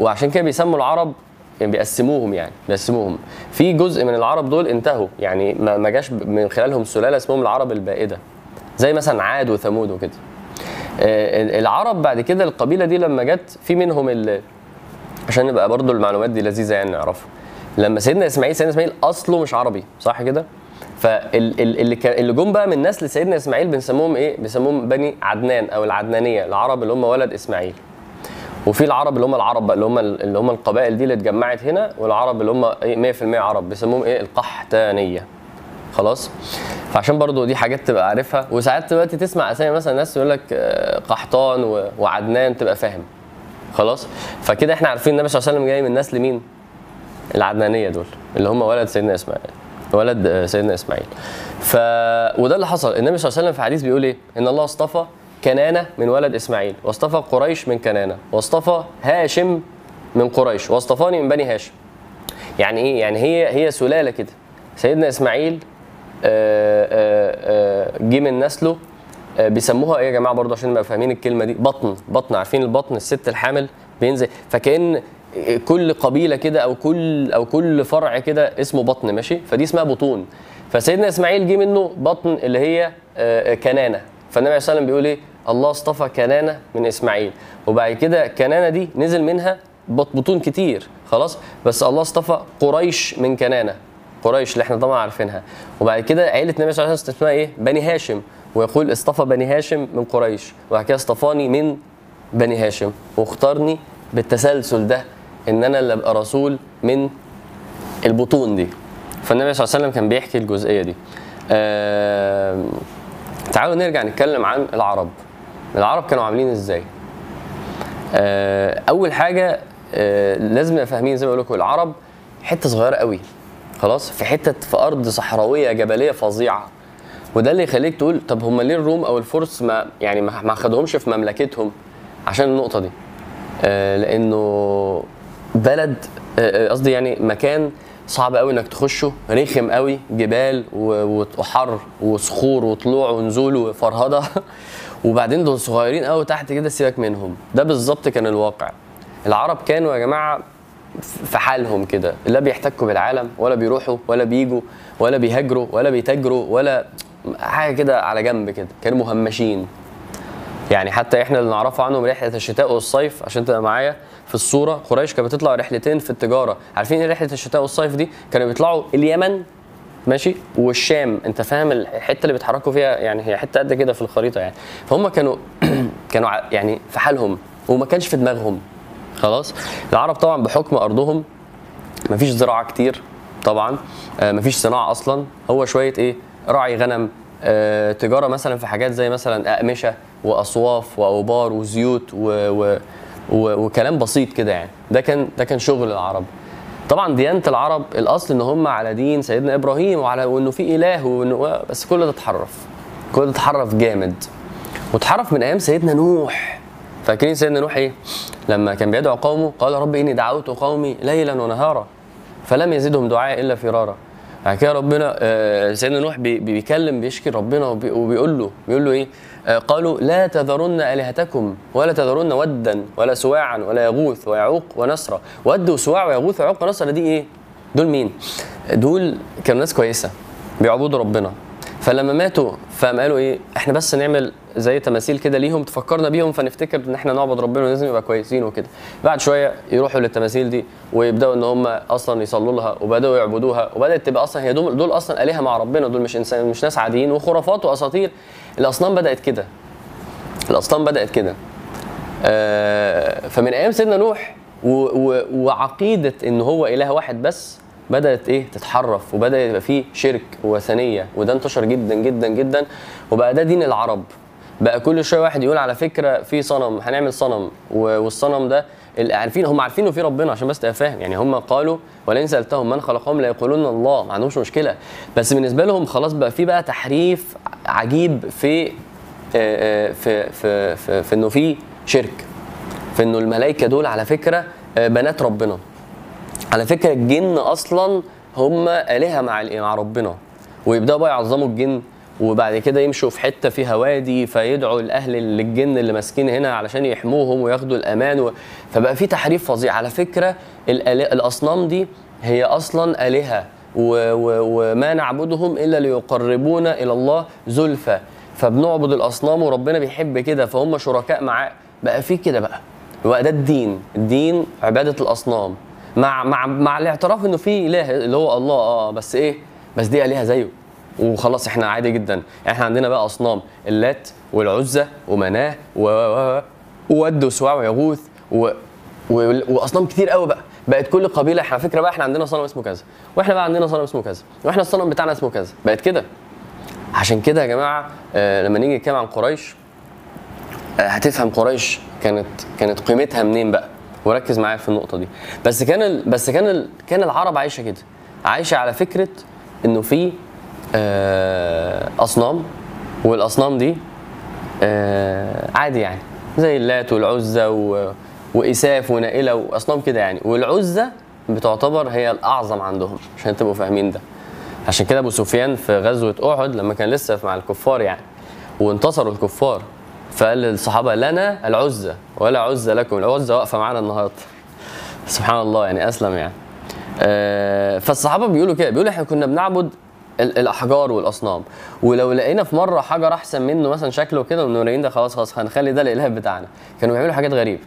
[SPEAKER 1] وعشان كده بيسموا العرب يعني بيقسموهم يعني بيقسموهم. في جزء من العرب دول انتهوا يعني ما جاش من خلالهم سلالة اسمهم العرب البائدة زي مثلا عاد وثمود وكده. العرب بعد كده القبيلة دي لما جت في منهم ال... عشان نبقى برضو المعلومات دي لذيذة يعني نعرفها. لما سيدنا إسماعيل سيدنا إسماعيل أصله مش عربي صح كده؟ فاللي اللي جم بقى من نسل سيدنا إسماعيل بنسموهم إيه؟ بنسموهم بني عدنان أو العدنانية العرب اللي هم ولد إسماعيل. وفي العرب اللي هم العرب بقى اللي هم اللي هم القبائل دي اللي اتجمعت هنا والعرب اللي هم إيه؟ 100% عرب بيسموهم إيه؟ القحتانية. خلاص. فعشان برضو دي حاجات تبقى عارفها. وساعات دلوقتي تسمع أسامي مثلا ناس يقول لك آه، قحطان وعدنان تبقى فاهم. خلاص؟ فكده إحنا عارفين النبي صلى الله عليه وسلم جاي من نسل مين العدنانية دول اللي هم ولد سيدنا إسماعيل. ولد آه، سيدنا إسماعيل. ف وده اللي حصل. النبي صلى الله عليه وسلم في حديث بيقول إيه؟ إن الله اصطفى كنانة من ولد إسماعيل. واصطفى قريش من كنانة. واصطفى هاشم من قريش. واصطفاني من بني هاشم. يعني إيه؟ يعني هي هي سلالة كده. سيدنا إسماعيل جه من نسله. آه، بيسموها إيه يا جماعة برضه عشان نبقى فاهمين الكلمة دي؟ بطن. بطن. عارفين البطن؟ الست الحامل بينزل. فكأن كل قبيلة كده أو كل أو كل فرع كده اسمه بطن ماشي؟ فدي اسمها بطون. فسيدنا إسماعيل جه منه بطن اللي هي آه، آه، كنانة. فالنبي عليه الصلاه والسلام بيقول إيه؟ الله اصطفى كنانة من إسماعيل. وبعد كده كنانة دي نزل منها بط- بطون كتير. خلاص؟ بس الله اصطفى قريش من كنانة. قريش اللي إحنا طبعا عارفينها. وبعد كده عيلة النبي صلى الله عليه وسلم اسمها إيه؟ بني هاشم. ويقول اصطفى بني هاشم من قريش. وبعد كده اصطفاني من بني هاشم. واختارني بالتسلسل ده إن أنا اللي أبقى رسول من البطون دي. فالنبي صلى الله عليه وسلم كان بيحكي الجزئية دي. آم، تعالوا نرجع نتكلم عن العرب. العرب كانوا عاملين إزاي؟ آه، أول حاجة آه، لازم نبقى فاهمين زي ما بقول لكم العرب حتة صغيرة قوي. خلاص؟ في حتة في أرض صحراوية جبلية فظيعة. وده اللي يخليك تقول طب هم ليه الروم أو الفرس ما يعني ما خدهمش في مملكتهم؟ عشان النقطة دي. آه، لأنه بلد آه، آه، قصدي يعني مكان صعب قوي إنك تخشه. رخم قوي جبال وحر وصخور وطلوع ونزول وفرهدة. *laughs* وبعدين دول صغيرين قوي تحت كده سيبك منهم. ده بالظبط كان الواقع. العرب كانوا يا جماعة في حالهم كده. لا بيحتكوا بالعالم ولا بيروحوا ولا بيجوا ولا بيهاجروا ولا بيتاجروا ولا حاجة كده على جنب كده. كانوا مهمشين. يعني حتى إحنا اللي نعرفه عنهم رحلة الشتاء والصيف عشان تبقى معايا في الصورة قريش كانت بتطلع رحلتين في التجارة. عارفين إيه رحلة الشتاء والصيف دي؟ كانوا بيطلعوا اليمن ماشي والشام. أنت فاهم الحتة اللي بيتحركوا فيها؟ يعني هي حتة قد كده في الخريطة يعني. فهم كانوا *clears throat* كانوا يعني في حالهم وما كانش في دماغهم. خلاص؟ العرب طبعا بحكم أرضهم مفيش زراعة كتير طبعا آه، مفيش صناعة أصلا. هو شوية إيه؟ راعي غنم آه، تجارة مثلا في حاجات زي مثلا أقمشة وأصواف وأوبار وزيوت و و و وكلام بسيط كده يعني. ده كان ده كان شغل العرب. طبعا ديانة العرب الأصل إن هم على دين سيدنا إبراهيم وعلى وإنه في إله وإنه بس كل ده اتحرف. كل ده اتحرف جامد. واتحرف من أيام سيدنا نوح. فاكرين سيدنا نوح إيه؟ لما كان بيدعو قومه قال رب إني دعوت قومي ليلا ونهارا فلم يزدهم دعائي إلا فرارا. بعد كده ربنا آه، سيدنا نوح بي- بي- بيكلم بيشكي ربنا وبي- وبيقول له بيقول له إيه؟ آه، قالوا لا تذرن آلهتكم ولا تذرن ودا ولا سواعا ولا يغوث ويعوق ونسرا. ود وسواع ويغوث ويعوق ونسرا دي إيه؟ دول مين؟ دول كانوا ناس كويسة بيعبدوا ربنا. فلما ماتوا فقام قالوا إيه؟ إحنا بس نعمل زي تماثيل كده ليهم تفكرنا بيهم فنفتكر إن إحنا نعبد ربنا ولازم يبقى كويسين وكده. بعد شوية يروحوا للتماثيل دي ويبدأوا إن هم أصلا يصلوا لها وبدأوا يعبدوها وبدأت تبقى أصلا هي دول, دول أصلا آلهة مع ربنا دول مش إنسان مش ناس عاديين. وخرافات وأساطير. الأصنام بدأت كده. الأصنام بدأت كده. آه، فمن أيام سيدنا نوح و و وعقيدة إن هو إله واحد بس بدأت إيه؟ تتحرف. وبدأ يبقى فيه شرك وثنية. وده انتشر جدا جدا جدا. وبقى ده دين العرب. بقى كل شوية واحد يقول على فكرة في صنم هنعمل صنم. والصنم ده عارفين هم عارفين إنه في ربنا عشان بس تبقى فاهم. يعني هم قالوا ولئن سالتهم من خلقهم ليقولون الله. ما عندهمش مشكلة. بس بالنسبة لهم خلاص بقى في بقى تحريف عجيب في آه، في في في, في إنه في شرك. في إنه الملائكة دول على فكرة بنات ربنا. على فكرة الجن أصلا هم آلهة مع مع ربنا. ويبدأوا بقى يعظموا الجن. وبعد كده يمشوا في حتة فيها وادي فيدعوا الأهل للجن اللي ماسكين هنا علشان يحموهم وياخدوا الأمان و... فبقى في تحريف فظيع. على فكرة الأصنام دي هي أصلا آلهة و... و... وما نعبدهم إلا ليقربونا إلى الله زلفى. فبنعبد الأصنام وربنا بيحب كده فهم شركاء معاه. بقى في كده بقى. وده الدين. الدين عبادة الأصنام. مع مع مع الاعتراف إنه في إله اللي هو الله. آه بس إيه؟ بس دي آلهة زيه. وخلاص إحنا عادي جدا. إحنا عندنا بقى أصنام اللات والعزى ومناة و وود وسواع ويغوث و و- وأصنام كتير قوي بقى. بقت كل قبيلة إحنا فكرة بقى إحنا عندنا صنم اسمه كذا. وإحنا بقى عندنا صنم اسمه كذا. وإحنا الصنم بتاعنا اسمه كذا. بقت كده. عشان كده يا جماعة آه لما نيجي نتكلم عن قريش آه، هتفهم قريش كانت كانت قيمتها منين بقى. وركز معايا في النقطة دي. بس كان ال... بس كان ال... كان العرب عايشة كده. عايشة على فكرة إنه في أصنام والأصنام دي آه، عادي يعني زي اللات والعزى. وإساف ونائلة وأصنام كده يعني. والعزى بتعتبر هي الأعظم عندهم عشان تبقوا فاهمين ده. عشان كده أبو سفيان في غزوة أحد لما كان لسه مع الكفار يعني وانتصروا الكفار فقال للصحابة لنا العزى ولا عزى لكم العزى واقفة معانا النهارده. سبحان الله يعني أسلم يعني. آه، فالصحابة بيقولوا كده بيقولوا إحنا كنا بنعبد الأحجار والأصنام. ولو لقينا في مرة حجر أحسن منه مثلا شكله كده ونورين ده خلاص خلاص هنخلي ده الإله بتاعنا. كانوا بيعملوا حاجات غريبة.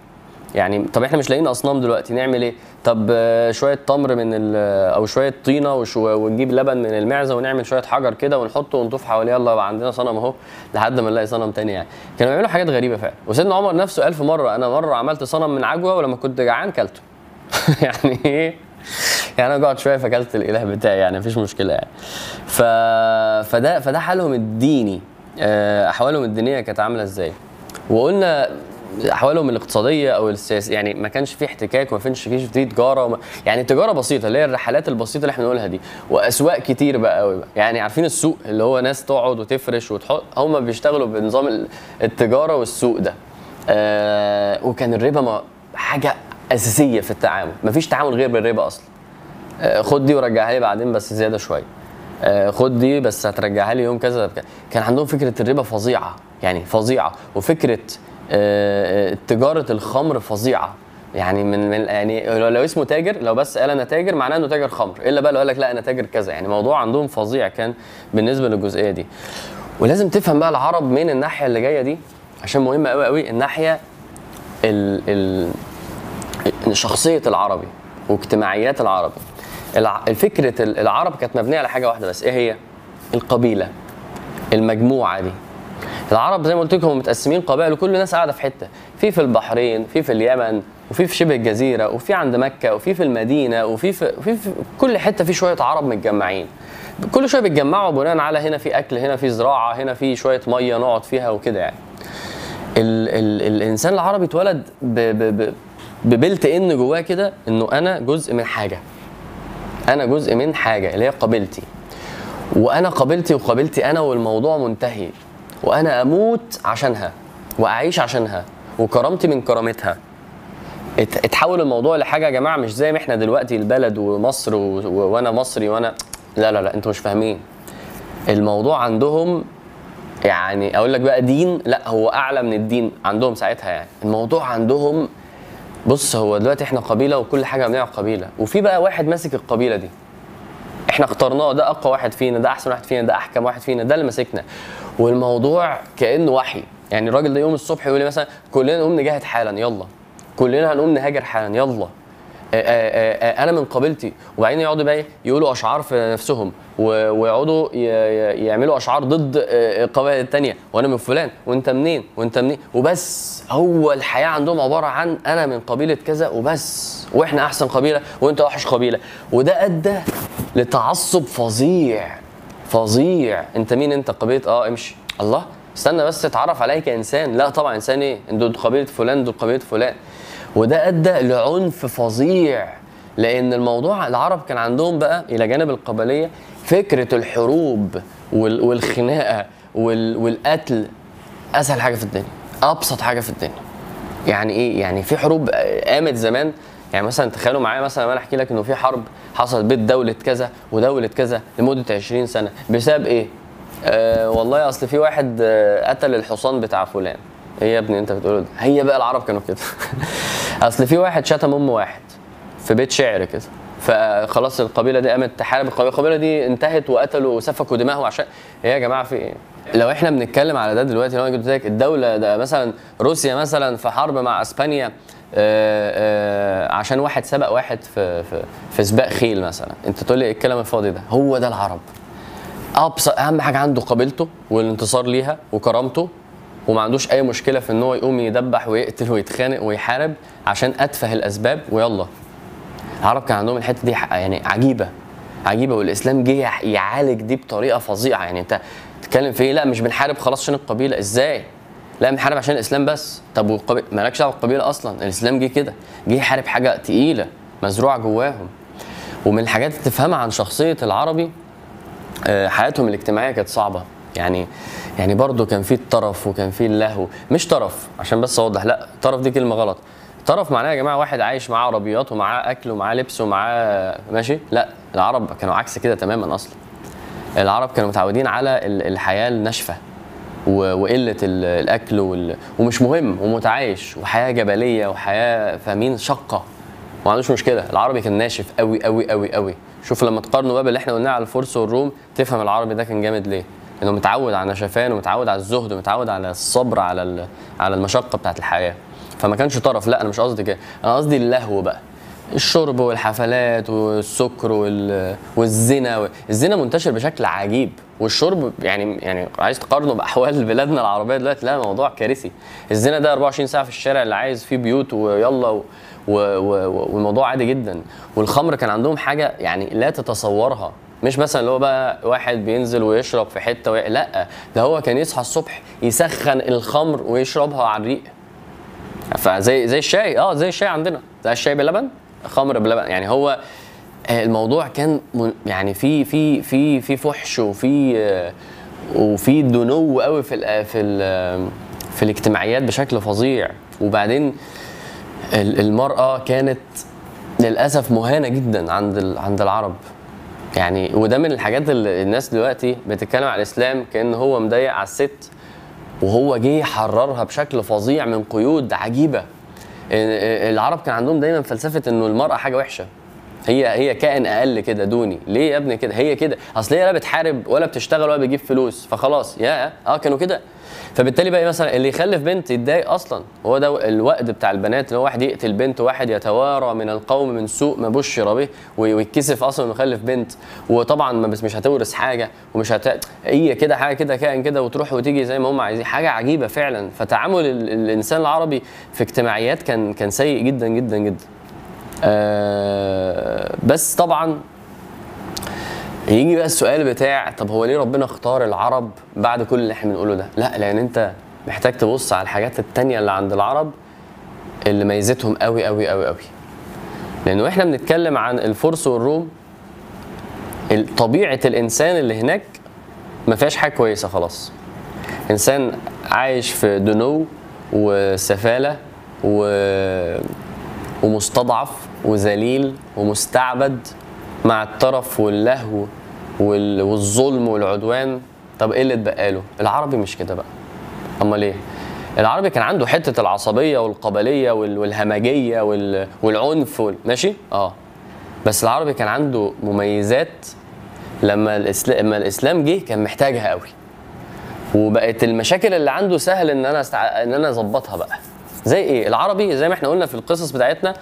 [SPEAKER 1] يعني طب إحنا مش لاقيين أصنام دلوقتي نعمل إيه؟ طب آه، شوية تمر من ال- أو شوية طينة ونجيب لبن من المعزة ونعمل شوية حجر كده ونحطه ونطوف حواليه يلا عندنا صنم أهو لحد ما نلاقي صنم تاني يعني. كانوا بيعملوا حاجات غريبة فعلا. وسيدنا عمر نفسه ألف مرة أنا مرة عملت صنم من عجوة ولما كنت جعان كلته. *laughs* يعني إيه؟ يعني أنا قعدت شوية فأكلت الإله بتاعي يعني مفيش مشكلة يعني. ف... فده فده حالهم الديني. آه، أحوالهم الدينية كانت عاملة إزاي؟ وقلنا أحوالهم الاقتصادية أو السياسيه يعني ما كانش في احتكاك وما كانش فيه في تجارة وما يعني تجارة بسيطة اللي هي الرحلات البسيطة اللي إحنا بنقولها دي. وأسواق كتير بقى قوي بقى. يعني عارفين السوق اللي هو ناس تقعد وتفرش وتحط هم بيشتغلوا بنظام ال- التجارة والسوق ده. آه وكان الربا ما حاجة أساسية في التعامل. مفيش تعامل غير بالربا أصلا. خد دي ورجعها لي بعدين بس زيادة شوية. آه، خد دي بس هترجعها لي يوم كذا. كان عندهم فكرة الربا فظيعة يعني فظيعة. وفكرة آه، آه، تجارة الخمر فظيعة. يعني من, من يعني لو اسمه تاجر لو بس قال أنا تاجر معناه إنه تاجر خمر. إلا بقى لو قال لك لا أنا تاجر كذا. يعني موضوع عندهم فظيع كان بالنسبة للجزئية دي. ولازم تفهم بقى العرب من الناحية اللي جاية دي عشان مهمة قوي قوي الناحية ال ال شخصية العربي واجتماعيات العربي. الع- فكرة ال- العرب كانت مبنية على حاجة واحدة بس إيه هي؟ القبيلة المجموعة دي. العرب زي ما قلت لكم متقسمين قبائل وكل الناس قاعدة في حتة في في البحرين في في اليمن وفي في شبه الجزيرة وفي عند مكة وفي في المدينة وفي في, في, في كل حتة في شوية عرب متجمعين. كل شوية بيتجمعوا بناء على هنا في أكل هنا في زراعة هنا في شوية مية نقعد فيها وكده يعني. ال ال الإنسان العربي اتولد ببلت إن جواه كده إنه أنا جزء من حاجة. أنا جزء من حاجة اللي هي قبيلتي وأنا قبيلتي وقبيلتي أنا والموضوع منتهي. وأنا أموت عشانها. وأعيش عشانها. وكرامتي من كرامتها. ات- اتحول الموضوع لحاجة يا جماعة مش زي ما إحنا دلوقتي البلد ومصر و... و... وأنا مصري وأنا لا لا لا أنتوا مش فاهمين. الموضوع عندهم يعني أقول لك بقى دين لا هو أعلى من الدين عندهم ساعتها يعني. الموضوع عندهم بص هو دلوقتي إحنا قبيلة وكل حاجة بنعمل قبيلة. وفي بقى واحد ماسك القبيلة دي. إحنا اخترناه ده أقوى واحد فينا ده أحسن واحد فينا ده أحكم واحد فينا ده اللي ماسكنا. والموضوع كأنه وحي. يعني الراجل ده يوم الصبح يقول لي مثلا كلنا نقوم نجاهد حالا يلا. كلنا هنقوم نهاجر حالا يلا. أنا من قبيلتي. وبعدين يقعدوا بقى إيه؟ يقولوا أشعار في نفسهم ويقعدوا يعملوا أشعار ضد آه، القبائل التانية. وأنا من فلان وأنت منين وأنت منين؟ وبس. هو الحياة عندهم عبارة عن أنا من قبيلة كذا وبس. وإحنا أحسن قبيلة وأنت اوحش قبيلة. وده أدى لتعصب فظيع فظيع. أنت مين؟ أنت قبيلة آه امشي. الله. استنى بس اتعرف عليا كانسان لا طبعا إنسان إيه؟ دول قبيلة فلان دول قبيلة فلان. وده أدى لعنف فظيع لأن الموضوع العرب كان عندهم بقى إلى جانب القبلية فكرة الحروب وال- والخناقة وال- والقتل أسهل حاجة في الدنيا أبسط حاجة في الدنيا. يعني إيه؟ يعني في حروب قامت زمان يعني مثلا تخيلوا معايا مثلا أنا أحكي لك إنه في حرب حصلت بين دولة كذا ودولة كذا لمدة 20 سنة بسبب إيه؟ آه والله أصل في واحد آه قتل الحصان بتاع فلان. إيه يا ابني انت بتقوله ده؟ هي بقى العرب كانوا كده. *laughs* اصل في واحد شتم ام واحد في بيت شعر كده. فخلاص القبيلة دي قامت تحارب. القبيله القبيلة دي انتهت وقتلوا وسفكوا دماغهم عشان إيه يا جماعة في إيه؟ لو إحنا بنتكلم على ده دلوقتي لو أنا قلت لك الدولة ده مثلا روسيا مثلا في حرب مع إسبانيا آه، آه، عشان واحد سبق واحد في في في سباق خيل مثلا. أنت تقول لي إيه الكلام الفاضي ده؟ هو ده العرب. ابسط أهم حاجة عنده قبيلته والانتصار ليها وكرامته وما عندوش أي مشكلة في إن هو يقوم يدبح ويقتل ويتخانق ويحارب عشان أتفه الأسباب ويلا. العرب كان عندهم الحتة دي يعني عجيبة عجيبة والإسلام جه يعالج دي بطريقة فظيعة. يعني أنت تتكلم في إيه؟ لا مش بنحارب خلاص عشان القبيلة. إزاي؟ لا بنحارب عشان الإسلام بس. طب والقبيله مالكش دعوة بالقبيلة أصلا. الإسلام جه كده. جه يحارب حاجة تقيلة مزروعة جواهم. ومن الحاجات اللي تفهمها عن شخصية العربي آه، حياتهم الاجتماعية كانت صعبة. يعني يعني برضه كان في الطرف وكان في اللهو مش طرف عشان بس اوضح لا طرف دي كلمة غلط. طرف معناه يا جماعة واحد عايش معاه عربيات ومعاه أكل ومعاه لبس ومعاه ماشي؟ لا العرب كانوا عكس كده تماما أصلا. العرب كانوا متعودين على ال- الحياة الناشفة وقلة ال- الأكل وال... ومش مهم ومتعايش وحياة جبلية وحياة فاهمين شقه ما عندوش مشكلة العربي كان ناشف قوي قوي قوي قوي شوف لما تقارنه بقى باللي إحنا قلناه على الفرس والروم تفهم العربي ده كان جامد ليه. لأنه متعود على النشفان ومتعود على الزهد ومتعود على الصبر على على المشقة بتاعت الحياة. فما كانش طرف لا أنا مش قصدي كده. أنا قصدي اللهو بقى. الشرب والحفلات والسكر وال... والزنا و... الزنا منتشر بشكل عجيب. والشرب يعني يعني عايز تقارنه بأحوال بلادنا العربية دلوقتي لا موضوع كارثي. الزنا ده 24 ساعة في الشارع اللي عايز فيه بيوت ويلا و... و... و... والموضوع عادي جدا. والخمر كان عندهم حاجة يعني لا تتصورها. مش مثلا اللي هو بقى واحد بينزل ويشرب في حتة وي... لا ده هو كان يصحى الصبح يسخن الخمر ويشربها على الريق. فزي زي الشاي. آه زي الشاي عندنا. زي الشاي بلبن خمر بلبن. يعني هو آه، الموضوع كان يعني في في في في فحش وفي آه، وفي دنو قوي في ال في ال في الاجتماعيات بشكل فظيع. وبعدين ال- المرأة كانت للأسف مهانة جدا عند عند العرب. يعني وده من الحاجات اللي الناس دلوقتي بتتكلم على الإسلام كأن هو مضيق على الست وهو جه يحررها بشكل فظيع من قيود عجيبة. ال- العرب كان عندهم دايما فلسفة إنه المرأة حاجة وحشة. هي هي كائن أقل كده دوني. ليه يا ابني كده؟ هي كده. أصل هي لا بتحارب ولا بتشتغل ولا بتجيب فلوس فخلاص. يا آه كانوا كده. فبالتالي بقى مثلا اللي يخلف بنت يتضايق أصلا. هو ده الوقت بتاع البنات اللي هو واحد يقتل بنت وواحد يتوارى من القوم من سوء ما بشر به وي- ويتكسف أصلا إنه يخلف بنت. وطبعا ما بس مش هتورث حاجة ومش هت هي كده حاجة كده كائن كده وتروح وتيجي زي ما هم عايزين. حاجة عجيبة فعلا. فتعامل ال- الإنسان العربي في اجتماعيات كان كان سيء جدا جدا جدا. بس طبعا يجي بقى السؤال بتاع طب هو ليه ربنا اختار العرب بعد كل اللي إحنا بنقوله ده؟ لا لأن أنت محتاج تبص على الحاجات التانية اللي عند العرب اللي ميزتهم قوي قوي قوي قوي. لأنه إحنا بنتكلم عن الفرس والروم ال- طبيعة الإنسان اللي هناك ما فيهاش حاجة كويسة خلاص إنسان عايش في دنو وسفالة و... ومستضعف وذليل ومستعبد مع الترف واللهو وال... والظلم والعدوان. طب إيه اللي اتبقى له؟ العربي مش كده بقى. أمال إيه؟ العربي كان عنده حتة العصبية والقبلية وال... والهمجية وال... والعنف وال... ماشي؟ آه. بس العربي كان عنده مميزات لما الاسلام لما الإسلام جه كان محتاجها قوي. وبقت المشاكل اللي عنده سهل إن أنا استع... إن أنا أظبطها بقى. زي إيه؟ العربي زي ما إحنا قلنا في القصص بتاعتنا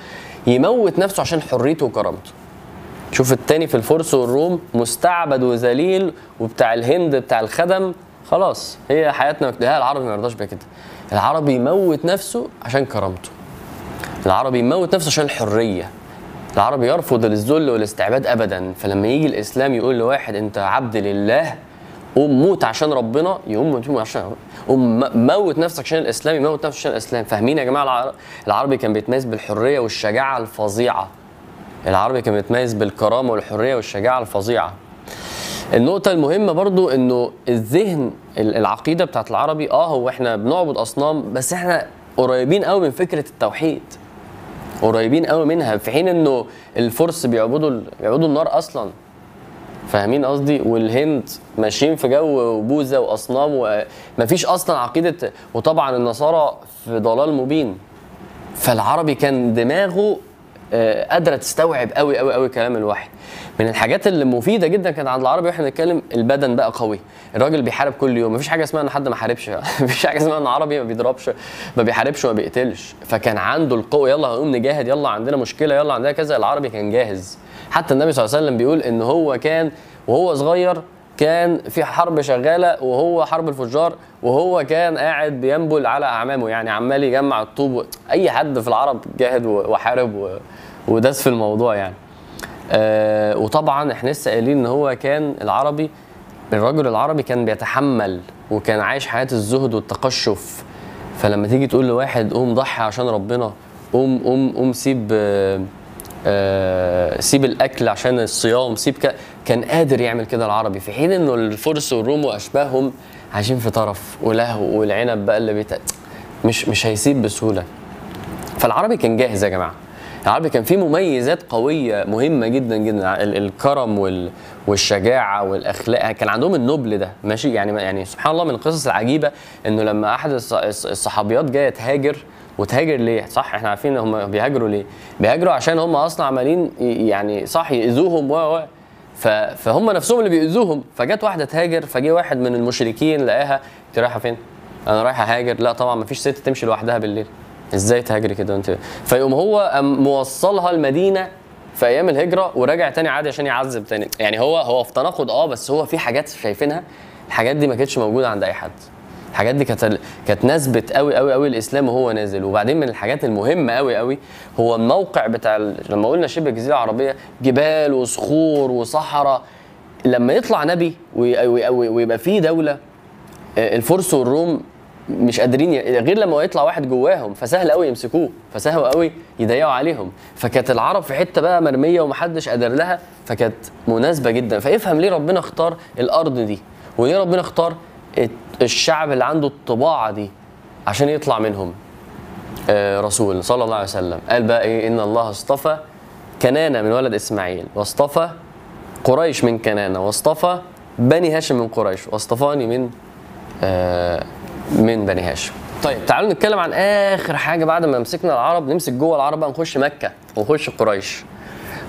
[SPEAKER 1] يموت نفسه عشان حريته وكرامته. شوف التاني في الفرس والروم مستعبد وذليل وبتاع الهند بتاع الخدم. خلاص هي حياتنا لا العربي ما يرضاش بكده العربي يموت نفسه عشان كرامته. العربي يموت نفسه عشان الحريه العربي يرفض الذل والاستعباد ابدا. فلما يجي الإسلام يقول لواحد أنت عبد لله قوم موت عشان ربنا يقوم موت عشان قوم موت نفسك عشان الإسلام يموت نفسه عشان الإسلام. فاهمين يا جماعة؟ الع- العربي كان بيتميز بالحرية والشجاعة الفظيعة. العربي كان بيتميز بالكرامة والحرية والشجاعة الفظيعة. النقطة المهمة برضو إنه الذهن ال- العقيدة بتاعت العربي آه هو إحنا بنعبد أصنام بس إحنا قريبين قوي من فكرة التوحيد. قريبين قوي منها في حين إنه الفرس بيعبدوا بيعبدوا النار أصلا. فاهمين قصدي؟ والهند ماشيين في جو بوذا وأصنام ومفيش أصلا عقيدة وطبعا النصارى في ضلال مبين. فالعربي كان دماغه آه، قادرة تستوعب قوي قوي قوي كلام الوحي. من الحاجات اللي مفيدة جدا كانت عند العربي وإحنا بنتكلم البدن بقى قوي. الراجل بيحارب كل يوم مفيش حاجة اسمها إن حد ما حاربش. *laughs* مفيش حاجة اسمها إن عربي ما بيضربش ما بيحاربش وما بيقتلش. فكان عنده القوة يلا هنقوم نجاهد يلا عندنا مشكلة يلا عندنا كذا. العربي كان جاهز. حتى النبي صلى الله عليه وسلم بيقول إن هو كان وهو صغير كان في حرب شغالة وهو حرب الفجار وهو كان قاعد بينبل على أعمامه. يعني عمال يجمع الطوب أي حد في العرب جاهد وحارب وداس في الموضوع يعني. آه وطبعا إحنا لسه قايلين إن هو كان العربي الرجل العربي كان بيتحمل وكان عايش حياة الزهد والتقشف. فلما تيجي تقول لواحد قوم ضحي عشان ربنا قوم قوم قوم سيب آه آه سيب الأكل عشان الصيام سيب ك... كان قادر يعمل كده العربي. في حين إنه الفرس والروم وأشباههم عايشين في طرف ولهو والعنب بقى اللي بيت... مش مش هيسيب بسهولة. فالعربي كان جاهز يا جماعة. العربي كان فيه مميزات قوية مهمة جدا جدا. ال- الكرم وال- والشجاعة والأخلاق. كان عندهم النبل ده ماشي؟ يعني يعني سبحان الله من القصص العجيبة إنه لما أحد الص- الص- الصحابيات جاية تهاجر وتهاجر ليه؟ صح إحنا عارفين هم بيهاجروا ليه؟ بيهاجروا عشان هم أصلا عمالين يعني صح يأذوهم و فهم نفسهم اللي بيأذوهم. فجت واحدة تهاجر فجه واحد من المشركين لقاها أنت رايحة فين؟ أنا رايحة هاجر لا طبعا مفيش ست تمشي لوحدها بالليل. إزاي تهاجري كده انت فيقوم هو موصلها المدينة في أيام الهجرة وراجع تاني عادي عشان يعذب تاني. يعني هو هو في تناقض آه بس هو في حاجات شايفينها. الحاجات دي ما كانتش موجودة عند أي حد. الحاجات دي كانت كانت نسبت قوي قوي قوي الإسلام وهو نازل. وبعدين من الحاجات المهمة قوي قوي هو الموقع بتاع لما قلنا شبه الجزيرة العربية جبال وصخور وصحراء. لما يطلع نبي وي- وي- وي- ويبقى فيه دولة آه، الفرس والروم مش قادرين ي... غير لما يطلع واحد جواهم فسهل قوي يمسكوه فسهل قوي يضيقوا عليهم. فكانت العرب في حتة بقى مرمية ومحدش قادر لها فكانت مناسبة جدا. فافهم ليه ربنا اختار الأرض دي وليه ربنا اختار الشعب اللي عنده الطباع دي عشان يطلع منهم. آه، رسول صلى الله عليه وسلم. قال بقى إيه؟ إن الله اصطفى كنانة من ولد إسماعيل واصطفى قريش من كنانة واصطفى بني هاشم من قريش واصطفاني من آه، من بني هاشم. طيب تعالوا نتكلم عن آخر حاجة بعد ما مسكنا العرب نمسك جوه العرب بقى نخش مكة ونخش قريش.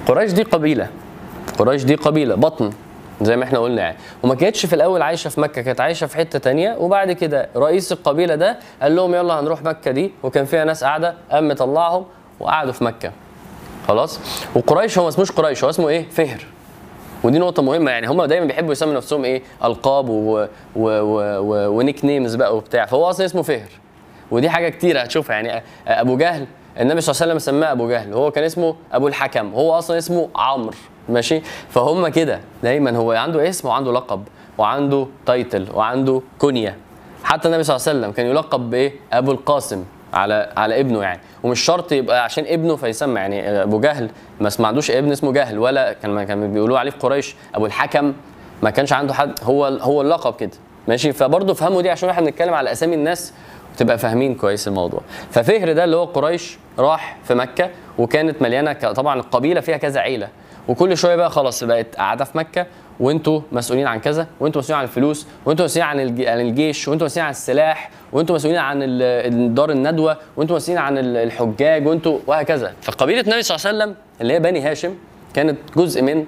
[SPEAKER 1] قريش دي قبيلة. قريش دي قبيلة بطن. زي ما إحنا قلنا يعني. وما كانتش في الأول عايشة في مكة كانت عايشة في حتة تانية. وبعد كده رئيس القبيلة ده قال لهم يلا هنروح مكة دي. وكان فيها ناس قاعدة قام مطلعهم وقعدوا في مكة. خلاص؟ وقريش هو ما اسموش قريش هو اسمه إيه؟ فهر. ودي نقطة مهمة يعني. هم دايما بيحبوا يسموا نفسهم إيه؟ ألقاب و... و... و... و nicknames بقى وبتاع. فهو أصلا اسمه فهر. ودي حاجة كتيرة هتشوفها يعني. أبو جهل النبي صلى الله عليه وسلم سماه أبو جهل. وهو كان اسمه أبو الحكم. هو أصلا اسمه عمرو. ماشي؟ فهم كده. دايما هو عنده اسم وعنده لقب وعنده title وعنده كنية. حتى النبي صلى الله عليه وسلم كان يلقب بإيه؟ أبو القاسم على على ابنه يعني. ومش شرط يبقى عشان ابنه فيسمى يعني أبو جهل. ما اسمعدوش ابن اسمه جهل ولا كان كان بيقولوا عليه في قريش. أبو الحكم ما كانش عنده حد. هو هو اللقب كده. ماشي؟ فبرضه افهموا دي عشان إحنا بنتكلم على أسامي الناس وتبقى فاهمين كويس الموضوع. ففهر ده اللي هو قريش راح في مكة وكانت مليانة طبعا القبيله فيها كذا عيلة. وكل شوية بقى خلاص بقت قاعدة في مكة وانتوا مسؤولين عن كذا وانتوا مسؤولين عن الفلوس وانتوا مسؤولين عن الج- عن الجيش وانتوا مسؤولين عن السلاح وانتوا مسؤولين عن دار الندوة وانتوا مسؤولين عن ال- الحجاج وانتوا وهكذا. فقبيلة النبي صلى الله عليه وسلم اللي هي بني هاشم كانت جزء من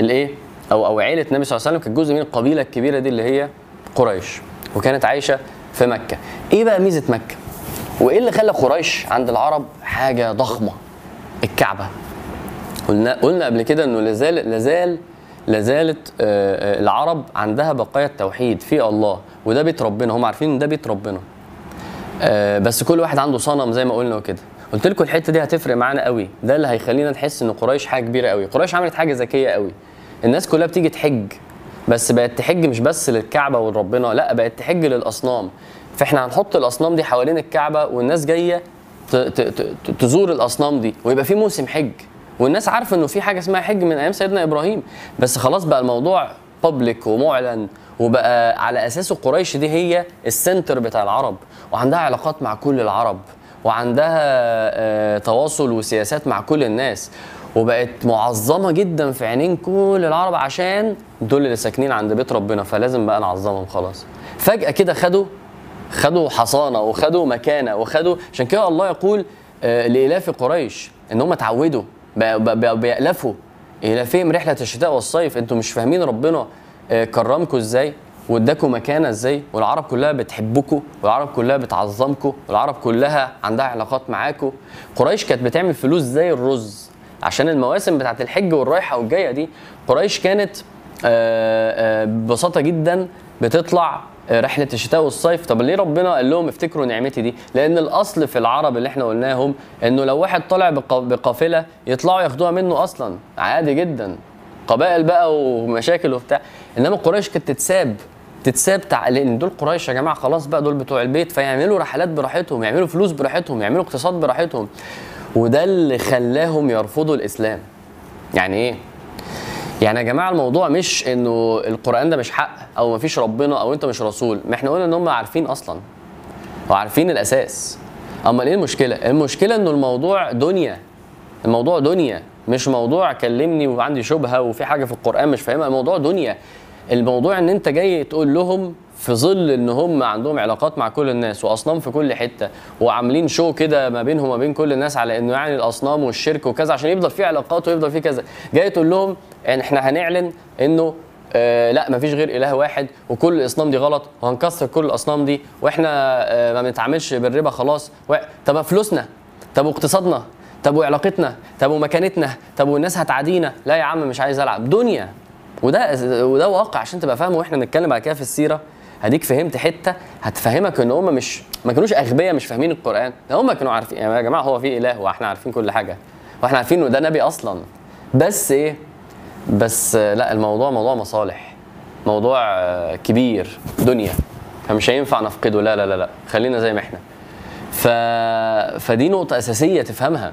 [SPEAKER 1] الإيه؟ أو أو عيلة النبي صلى الله عليه وسلم كانت جزء من القبيلة الكبيرة دي اللي هي قريش. وكانت عايشة في مكة. إيه بقى ميزة مكة؟ وإيه اللي خلى قريش عند العرب حاجة ضخمة؟ الكعبة. قلنا قلنا قبل كده إنه لازال لازال لازالت آه، آه، العرب عندها بقايا التوحيد في الله وده بيت ربنا هم عارفين إن ده بيت ربنا. آه، بس كل واحد عنده صنم زي ما قلنا وكده. قلت لكم الحتة دي هتفرق معانا قوي. ده اللي هيخلينا نحس إن قريش حاجة كبيرة قوي. قريش عملت حاجة ذكية قوي. الناس كلها بتيجي تحج بس بقت تحج مش بس للكعبة ولربنا لا بقت تحج للأصنام. فإحنا هنحط الأصنام دي حوالين الكعبة والناس جاية تزور الأصنام دي ويبقى في موسم حج. والناس عارفة إنه في حاجة اسمها حج من أيام سيدنا إبراهيم. بس خلاص بقى الموضوع بابليك ومعلن وبقى على اساسه قريش دي هي السنتر بتاع العرب. وعندها علاقات مع كل العرب. وعندها آه، تواصل وسياسات مع كل الناس. وبقت معظمة جدا في عينين كل العرب عشان دول اللي ساكنين عند بيت ربنا. فلازم بقى نعظمهم خلاص. فجأة كده خدوا خدوا حصانة وخدوا مكانة وخدوا عشان كده الله يقول آه، لإلاف قريش إن هم اتعودوا بيألفوا. الافهم رحلة الشتاء والصيف. أنتوا مش فاهمين ربنا آه، كرمكم إزاي واداكم مكانة إزاي. والعرب كلها بتحبكم والعرب كلها بتعظمكم والعرب كلها عندها علاقات معاكم قريش كانت بتعمل فلوس زي الرز. عشان المواسم بتاعت الحج والرايحة والجاية دي قريش كانت آه، آه، ببساطة جدا بتطلع رحلة الشتاء والصيف. طب ليه ربنا قال لهم افتكروا نعمتي دي؟ لأن الأصل في العرب اللي إحنا قلناهم إنه لو واحد طالع بق- بقافلة يطلعوا ياخدوها منه أصلا عادي جدا. قبائل بقى ومشاكل وبتاع. إنما قريش كانت تتساب تتساب تع... لأن دول قريش يا جماعة خلاص بقى دول بتوع البيت فيعملوا رحلات براحتهم يعملوا فلوس براحتهم يعملوا اقتصاد براحتهم. وده اللي خلاهم يرفضوا الإسلام. يعني إيه؟ يعني يا جماعة الموضوع مش إنه القرآن ده مش حق أو مفيش ربنا أو أنت مش رسول ما إحنا قلنا إن هم عارفين أصلا وعارفين الأساس. أمال إيه المشكلة؟ المشكلة إنه الموضوع دنيا الموضوع دنيا مش موضوع كلمني وعندي شبهة وفي حاجة في القرآن مش فاهمها الموضوع دنيا. الموضوع إن أنت جاي تقول لهم في ظل إن هم عندهم علاقات مع كل الناس وأصنام في كل حتة وعاملين شو كده ما بينهم وما بين كل الناس على إنه يعني الأصنام والشرك وكذا عشان يفضل في علاقات ويفضل في كذا جاي تقول لهم يعني إحنا هنعلن إنه آه لا مفيش غير إله واحد وكل الأصنام دي غلط وهنكسر كل الأصنام دي وإحنا آه ما بنتعاملش بالربا خلاص و... طب فلوسنا طب واقتصادنا طب وعلاقتنا طب ومكانتنا طب والناس هتعادينا لا يا عم مش عايز ألعب دنيا. وده وده واقع عشان تبقى فاهم وإحنا بنتكلم بعد كده في السيرة. هديك فهمت حتة هتفهمك إن هم مش ما كانوش أغبياء مش فاهمين القرآن. ده هم كانوا عارفين يعني يا جماعة هو في إله وإحنا عارفين كل حاجة. وإحنا عارفين إنه ده نبي أصلا. بس إيه؟ بس لا الموضوع موضوع مصالح. موضوع آه، كبير. دنيا. فمش هينفع نفقده. لا لا لا لا. خلينا زي ما إحنا. ف... فدي نقطة أساسية تفهمها.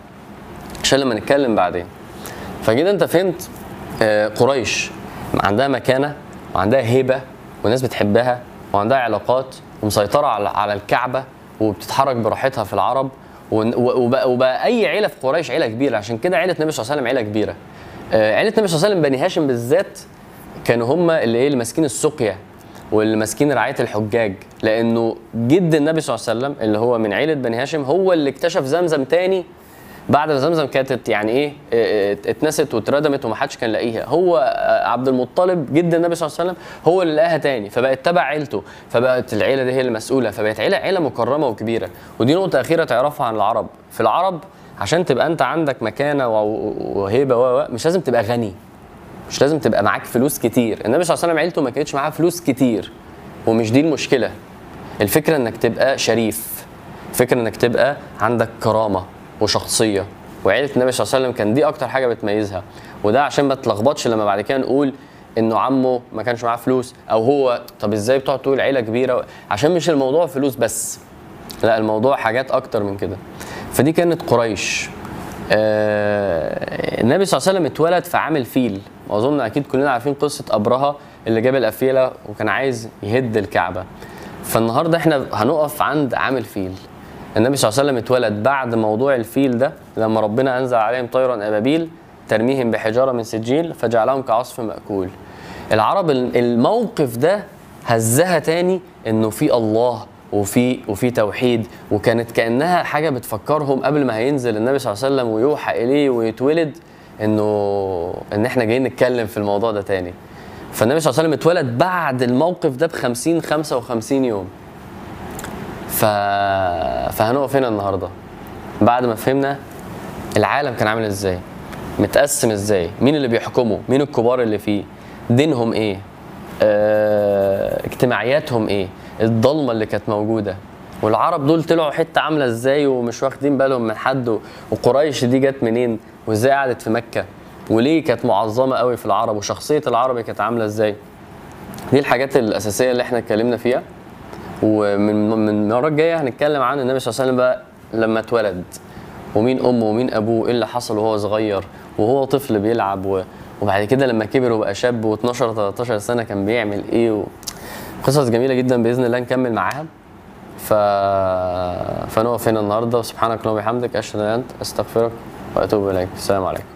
[SPEAKER 1] عشان لما نتكلم بعدين. فكده أنت فهمت آه، قريش عندها مكانة وعندها هيبة والناس بتحبها. وعندها علاقات ومسيطرة على الكعبة وبتتحرك براحتها في العرب وبقى, وبقى أي عيلة في قريش عيلة كبيرة. عشان كده عيلة النبي صلى الله عليه وسلم عيلة كبيرة. آه، عيلة النبي صلى الله عليه وسلم بني هاشم بالذات كانوا هم اللي إيه اللي ماسكين السقيا واللي ماسكين رعاية الحجاج. لأنه جد النبي صلى الله عليه وسلم اللي هو من عيلة بني هاشم هو اللي اكتشف زمزم تاني بعد ما زمزم كانت يعني إيه آه، آه، اتنست واتردمت ومحدش كان لاقيها. هو آه، عبد المطلب جد النبي صلى الله عليه وسلم هو اللي لقاها تاني فبقت تبع عيلته. فبقت العيلة دي هي المسؤولة. فبقت عيلة عيلة مكرمة وكبيرة. ودي نقطة أخيرة تعرفها عن العرب. في العرب عشان تبقى أنت عندك مكانة وهيبة و- مش لازم تبقى غني. مش لازم تبقى معاك فلوس كتير. النبي صلى الله عليه وسلم عيلته ما كانتش معاها فلوس كتير. ومش دي المشكلة. الفكرة إنك تبقى شريف. الفكرة إنك تبقى عندك كرامة. وشخصية. وعيلة النبي صلى الله عليه وسلم كان دي أكتر حاجة بتميزها. وده عشان ما تلخبطش لما بعد كده نقول إنه عمه ما كانش معاه فلوس أو هو طب إزاي بتقعد تقول عيلة كبيرة؟ عشان مش الموضوع فلوس بس لا الموضوع حاجات أكتر من كده. فدي كانت قريش. آه النبي صلى الله عليه وسلم اتولد في عام الفيل وأظن أكيد كلنا عارفين قصة أبرهة اللي جاب الأفيلة وكان عايز يهد الكعبة. فالنهاردة إحنا هنقف عند عام الفيل النبي صلى الله عليه وسلم اتولد بعد موضوع الفيل ده لما ربنا أنزل عليهم طيرا أبابيل ترميهم بحجارة من سجيل فجعلهم كعصف مأكول. العرب الموقف ده هزها تاني إنه في الله وفي وفي توحيد وكانت كأنها حاجة بتفكرهم قبل ما هينزل النبي صلى الله عليه وسلم ويوحى إليه ويتولد إنه إن إحنا جايين نتكلم في الموضوع ده تاني. فالنبي صلى الله عليه وسلم اتولد بعد الموقف ده ب 50 55 يوم. ف... فهنقف هنا النهارده. بعد ما فهمنا العالم كان عامل إزاي متقسم إزاي مين اللي بيحكمه مين الكبار اللي فيه دينهم إيه آه... اجتماعياتهم إيه الضلمة اللي كانت موجودة. والعرب دول طلعوا حتة عاملة إزاي ومش واخدين بالهم من حد وقريش دي جت منين وإزاي قعدت في مكة وليه كانت معظمة قوي في العرب وشخصية العربي كانت عاملة إزاي. دي الحاجات الأساسية اللي إحنا اتكلمنا فيها. ومن من المرة الجاية هنتكلم عن النبي صلى الله عليه وسلم بقى لما اتولد ومين أمه ومين أبوه إيه اللي حصل وهو صغير وهو طفل بيلعب. وبعد كده لما كبر وبقى شاب و12 13 سنة كان بيعمل إيه. قصص جميلة جدا بإذن الله نكمل معاها ف... فنقف هنا النهارده وسبحانك اللهم وبحمدك أشهد أن أنت أستغفرك وأتوب إليك السلام عليكم